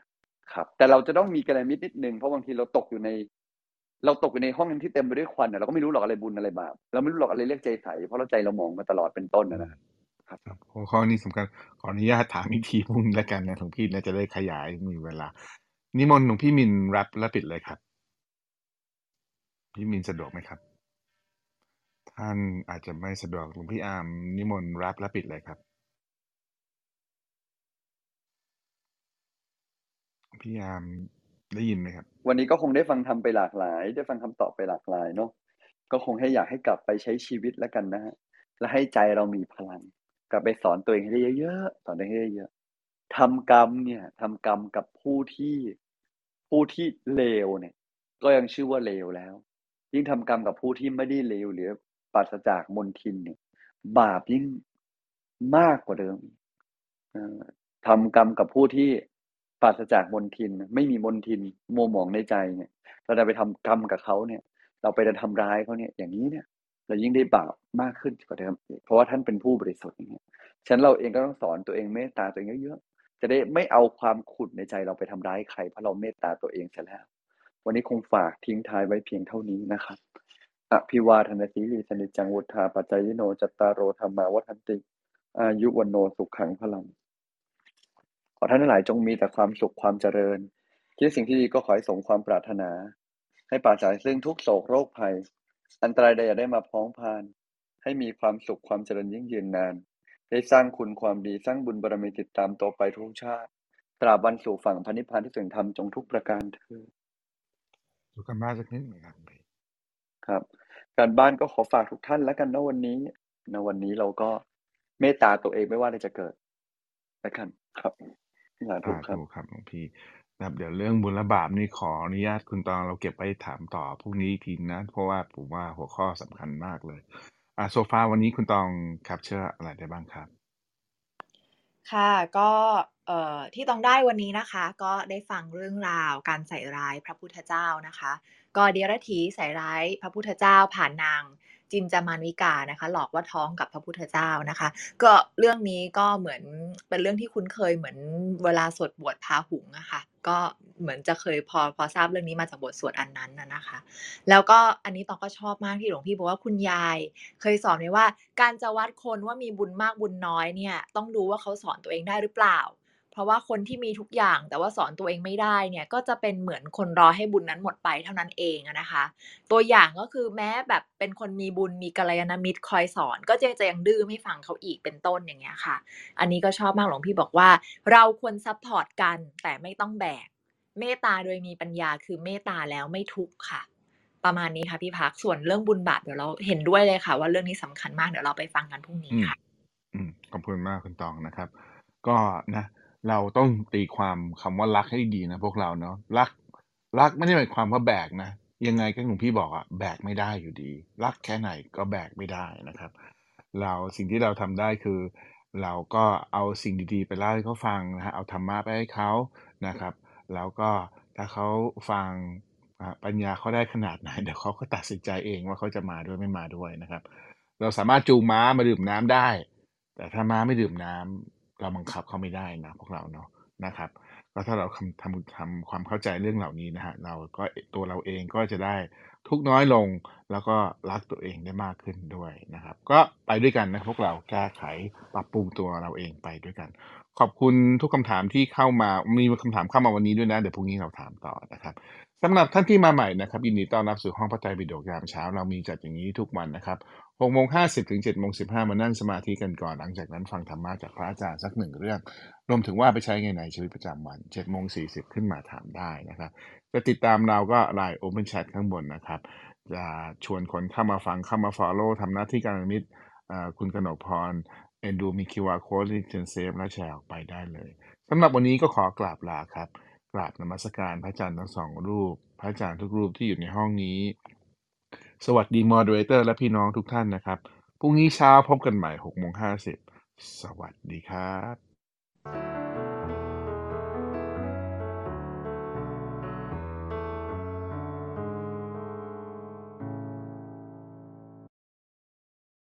ครับ แต่เราจะต้องมีกระมิดนิดนึงเพราะบางทีเราตกอยู่ใน เราตกอยู่ในห้องที่เต็มไปด้วยควันเราก็ไม่รู้หรอกอะไรบุญอะไรบาปเราไม่รู้หรอกอะไรเรียกใจใสเพราะเราใจเรามองมาตลอดเป็นต้นนะครับครับหัวข้อนี้สำคัญขออนุญาตถามอีกทีพรุ่งนี้แล้วกันนะหลวงพี่นะจะได้ขยายมีเวลา นิมนต์หลวงพี่มินรับและปิดเลยครับ พี่มินสะดวกไหมครับ ท่านอาจจะไม่สะดวกหลวงพี่อาร์มนิมนต์รับและปิดเลยครับ พี่อามได้ยินไหมครับ วันนี้ก็คงได้ฟังทำไปหลากหลาย ได้ฟังคำตอบไปหลากหลายเนาะก็คงให้อยากให้กลับไปใช้ชีวิตแล้วกันนะฮะและให้ใจเรามีพลัง กลับไปสอนตัวเองให้ได้เยอะๆสอนตัวเองให้ได้เยอะทำกรรมเนี่ยทำกรรมกับผู้ที่ผู้ที่เลวเนี่ย ก็ยังชื่อว่าเลวแล้ว ยิ่งทำกรรมกับผู้ที่ไม่ได้เลวหรือปราศจากมนทินเนี่ย บาปยิ่งมากกว่าเดิมทำกรรมกับผู้ที่ ราศจากมนทิน ไม่มีมนทิน มัวหมองในใจเนี่ย เราจะไปทำกรรมกับเขาเนี่ย เราไปจะทำร้ายเขาเนี่ย อย่างนี้เนี่ย เรายิ่งได้บาปมากขึ้นกว่าเดิมเพราะว่าท่านเป็นผู้บริสุทธิ์อย่างเงี้ยฉะนั้นเราเองก็ต้องสอนตัวเองเมตตาตัวเองเยอะๆ จะได้ไม่เอาความขุ่นในใจเราไปทำร้ายใครเพราะเราเมตตาตัวเองเสร็จแล้ว วันนี้คงฝากทิ้งท้ายไว้เพียงเท่านี้นะครับอภิวาทนาสีลีสนิจังวุธาปัจจยโนจัตตารโรธรรมาวัฒนติ อายุวันโนสุขขังพลัง ขอท่านทั้งหลายจงมีแต่ความสุขความเจริญ คิดสิ่งที่ดีก็ขอให้สมความปรารถนา ให้ปราศจากซึ่งทุกโศกโรคภัย อันตรายใดอย่าได้มาพ้องพาน ให้มีความสุขความเจริญยิ่งยืนนาน ได้สร้างคุณความดีสร้างบุญบารมีติดตามตัวไปทุกชาติ ตราบวันสู่ฝั่งพระนิพพานที่ถึงธรรมจงทุกประการเถิดดูกันบ้านสักนิดหนึ่งครับครับ การบ้านก็ขอฝากทุกท่านแล้วกันนะวันนี้นะวันนี้เราก็เมตตาตัวเองไม่ว่าอะไรจะเกิดแล้วกันครับ สาธุสาครับ ธุครับหลวงพี่นะครับเดี๋ยวเรื่องบุญและบาปนี่ขออนุญาตคุณตองเราเก็บไว้ถามต่อพรุ่งนี้อีกทีนะ เพราะว่าผมว่าหัวข้อสำคัญมากเลยอ่าโซฟาวันนี้คุณตองแคปเชื่ออะไรได้บ้างครับ ค่ะก็เอ่อที่ต้องได้วันนี้นะคะ ก็ได้ฟังเรื่องราวการใส่ร้ายพระพุทธเจ้านะคะ ก็เดียรถีใส่ร้ายพระพุทธเจ้าผ่านนาง จินจามานวิกานะคะ หลอกว่าท้องกับพระพุทธเจ้านะคะ ก็เรื่องนี้ก็เหมือนเป็นเรื่องที่คุ้นเคยเหมือนเวลาสวดบวชพาหุงอะค่ะก็เหมือนจะเคยพอพอทราบเรื่องนี้มาจากบทสวดอันนั้นนะนะคะ แล้วก็อันนี้ตองก็ชอบมากที่หลวงพี่บอกว่าคุณยายเคยสอนไว้ว่า การจะวัดคนว่ามีบุญมากบุญน้อยเนี่ย ต้องดูว่าเขาสอนตัวเองได้หรือเปล่า เพราะว่าคนที่มีทุกอย่างแต่ว่าสอนตัวเองไม่ได้เนี่ยก็จะเป็นเหมือนคนรอให้บุญนั้นหมดไปเท่านั้นเองนะคะ ตัวอย่างก็คือแม้แบบเป็นคนมีบุญมีกัลยาณมิตรคอยสอน ก็ยังจะยังดื้อไม่ฟังเขาอีกเป็นต้นอย่างเงี้ยค่ะ อันนี้ก็ชอบมากหลวงพี่บอกว่า เราควร support กันแต่ไม่ต้องแบกเมตตาโดยมีปัญญาคือเมตตาแล้วไม่ทุกข์ค่ะ ประมาณนี้ค่ะพี่พักส่วนเรื่องบุญบาปเดี๋ยวเราเห็นด้วยเลยค่ะ ว่าเรื่องนี้สำคัญมากเดี๋ยวเราไปฟังกันพรุ่งนี้ค่ะอืมขอบคุณมากคุณตองนะครับ ก็นะ เราต้องตีความคำว่ารักให้ดีนะพวกเราเนาะรัก รักไม่ได้หมายความว่าแบกนะยังไงก็หลวงพี่บอกอะแบกไม่ได้อยู่ดี รักแค่ไหนก็แบกไม่ได้นะครับ เราสิ่งที่เราทำได้คือ เราก็เอาสิ่งดีๆ ไปเล่าให้เขาฟังนะฮะเอาธรรมะไปให้เขานะครับ แล้วก็ถ้าเขาฟังปัญญาเขาได้ขนาดไหนเดี๋ยวเขาก็ตัดสินใจเองว่าเขาจะมาด้วยไม่มาด้วยนะครับ เราสามารถจูงม้ามาดื่มน้ำได้ แต่ถ้าม้าไม่ดื่มน้ำ เราบังคับเขาไม่ได้นะพวกเราเนาะนะครับก็ถ้าเราทำทำทำความเข้าใจเรื่องเหล่านี้นะฮะเราก็ตัวเราเองก็จะได้ทุกน้อยลงแล้วก็รักตัวเองได้มากขึ้นด้วยนะครับ ก็ไปด้วยกันนะพวกเราแก้ไขปรับปรุงตัวเราเองไปด้วยกัน ขอบคุณทุกคำถามที่เข้ามามีคำถามเข้ามาวันนี้ด้วยนะเดี๋ยวพรุ่งนี้เราถามต่อนะครับสำหรับท่านที่มาใหม่นะครับยินดีต้อนรับสู่ห้องพระไตรปิฎกยามเช้า เรามีจัดอย่างนี้ทุกวันนะครับ 6โมง50ถึง7โมง15มานั่งสมาธิกันก่อน หลังจากนั้นฟังธรรมะจากพระอาจารย์สักหนึ่งเรื่อง รวมถึงว่าไปใช้ไงในชีวิตประจำวัน7โมง40ขึ้นมาถามได้นะครับจะติดตามเราก็ Line Open Chat ข้างบนนะครับ จะชวนคนเข้ามาฟังเข้ามา Follow ทำหน้าที่กัลยาณมิตรคุณกนกพรเอ็นดูมี QR Code ที่ save และแชร์ออกไปได้เลยสำหรับวันนี้ก็ขอกราบลาครับ กราบนมัสการพระอาจารย์ทั้งสองรูป พระอาจารย์ทุกรูปที่อยู่ในห้องนี้ สวัสดี moderator และพี่น้องทุกท่านนะครับ พรุ่งนี้เช้าพบกันใหม่6โมง50สวัสดีครับ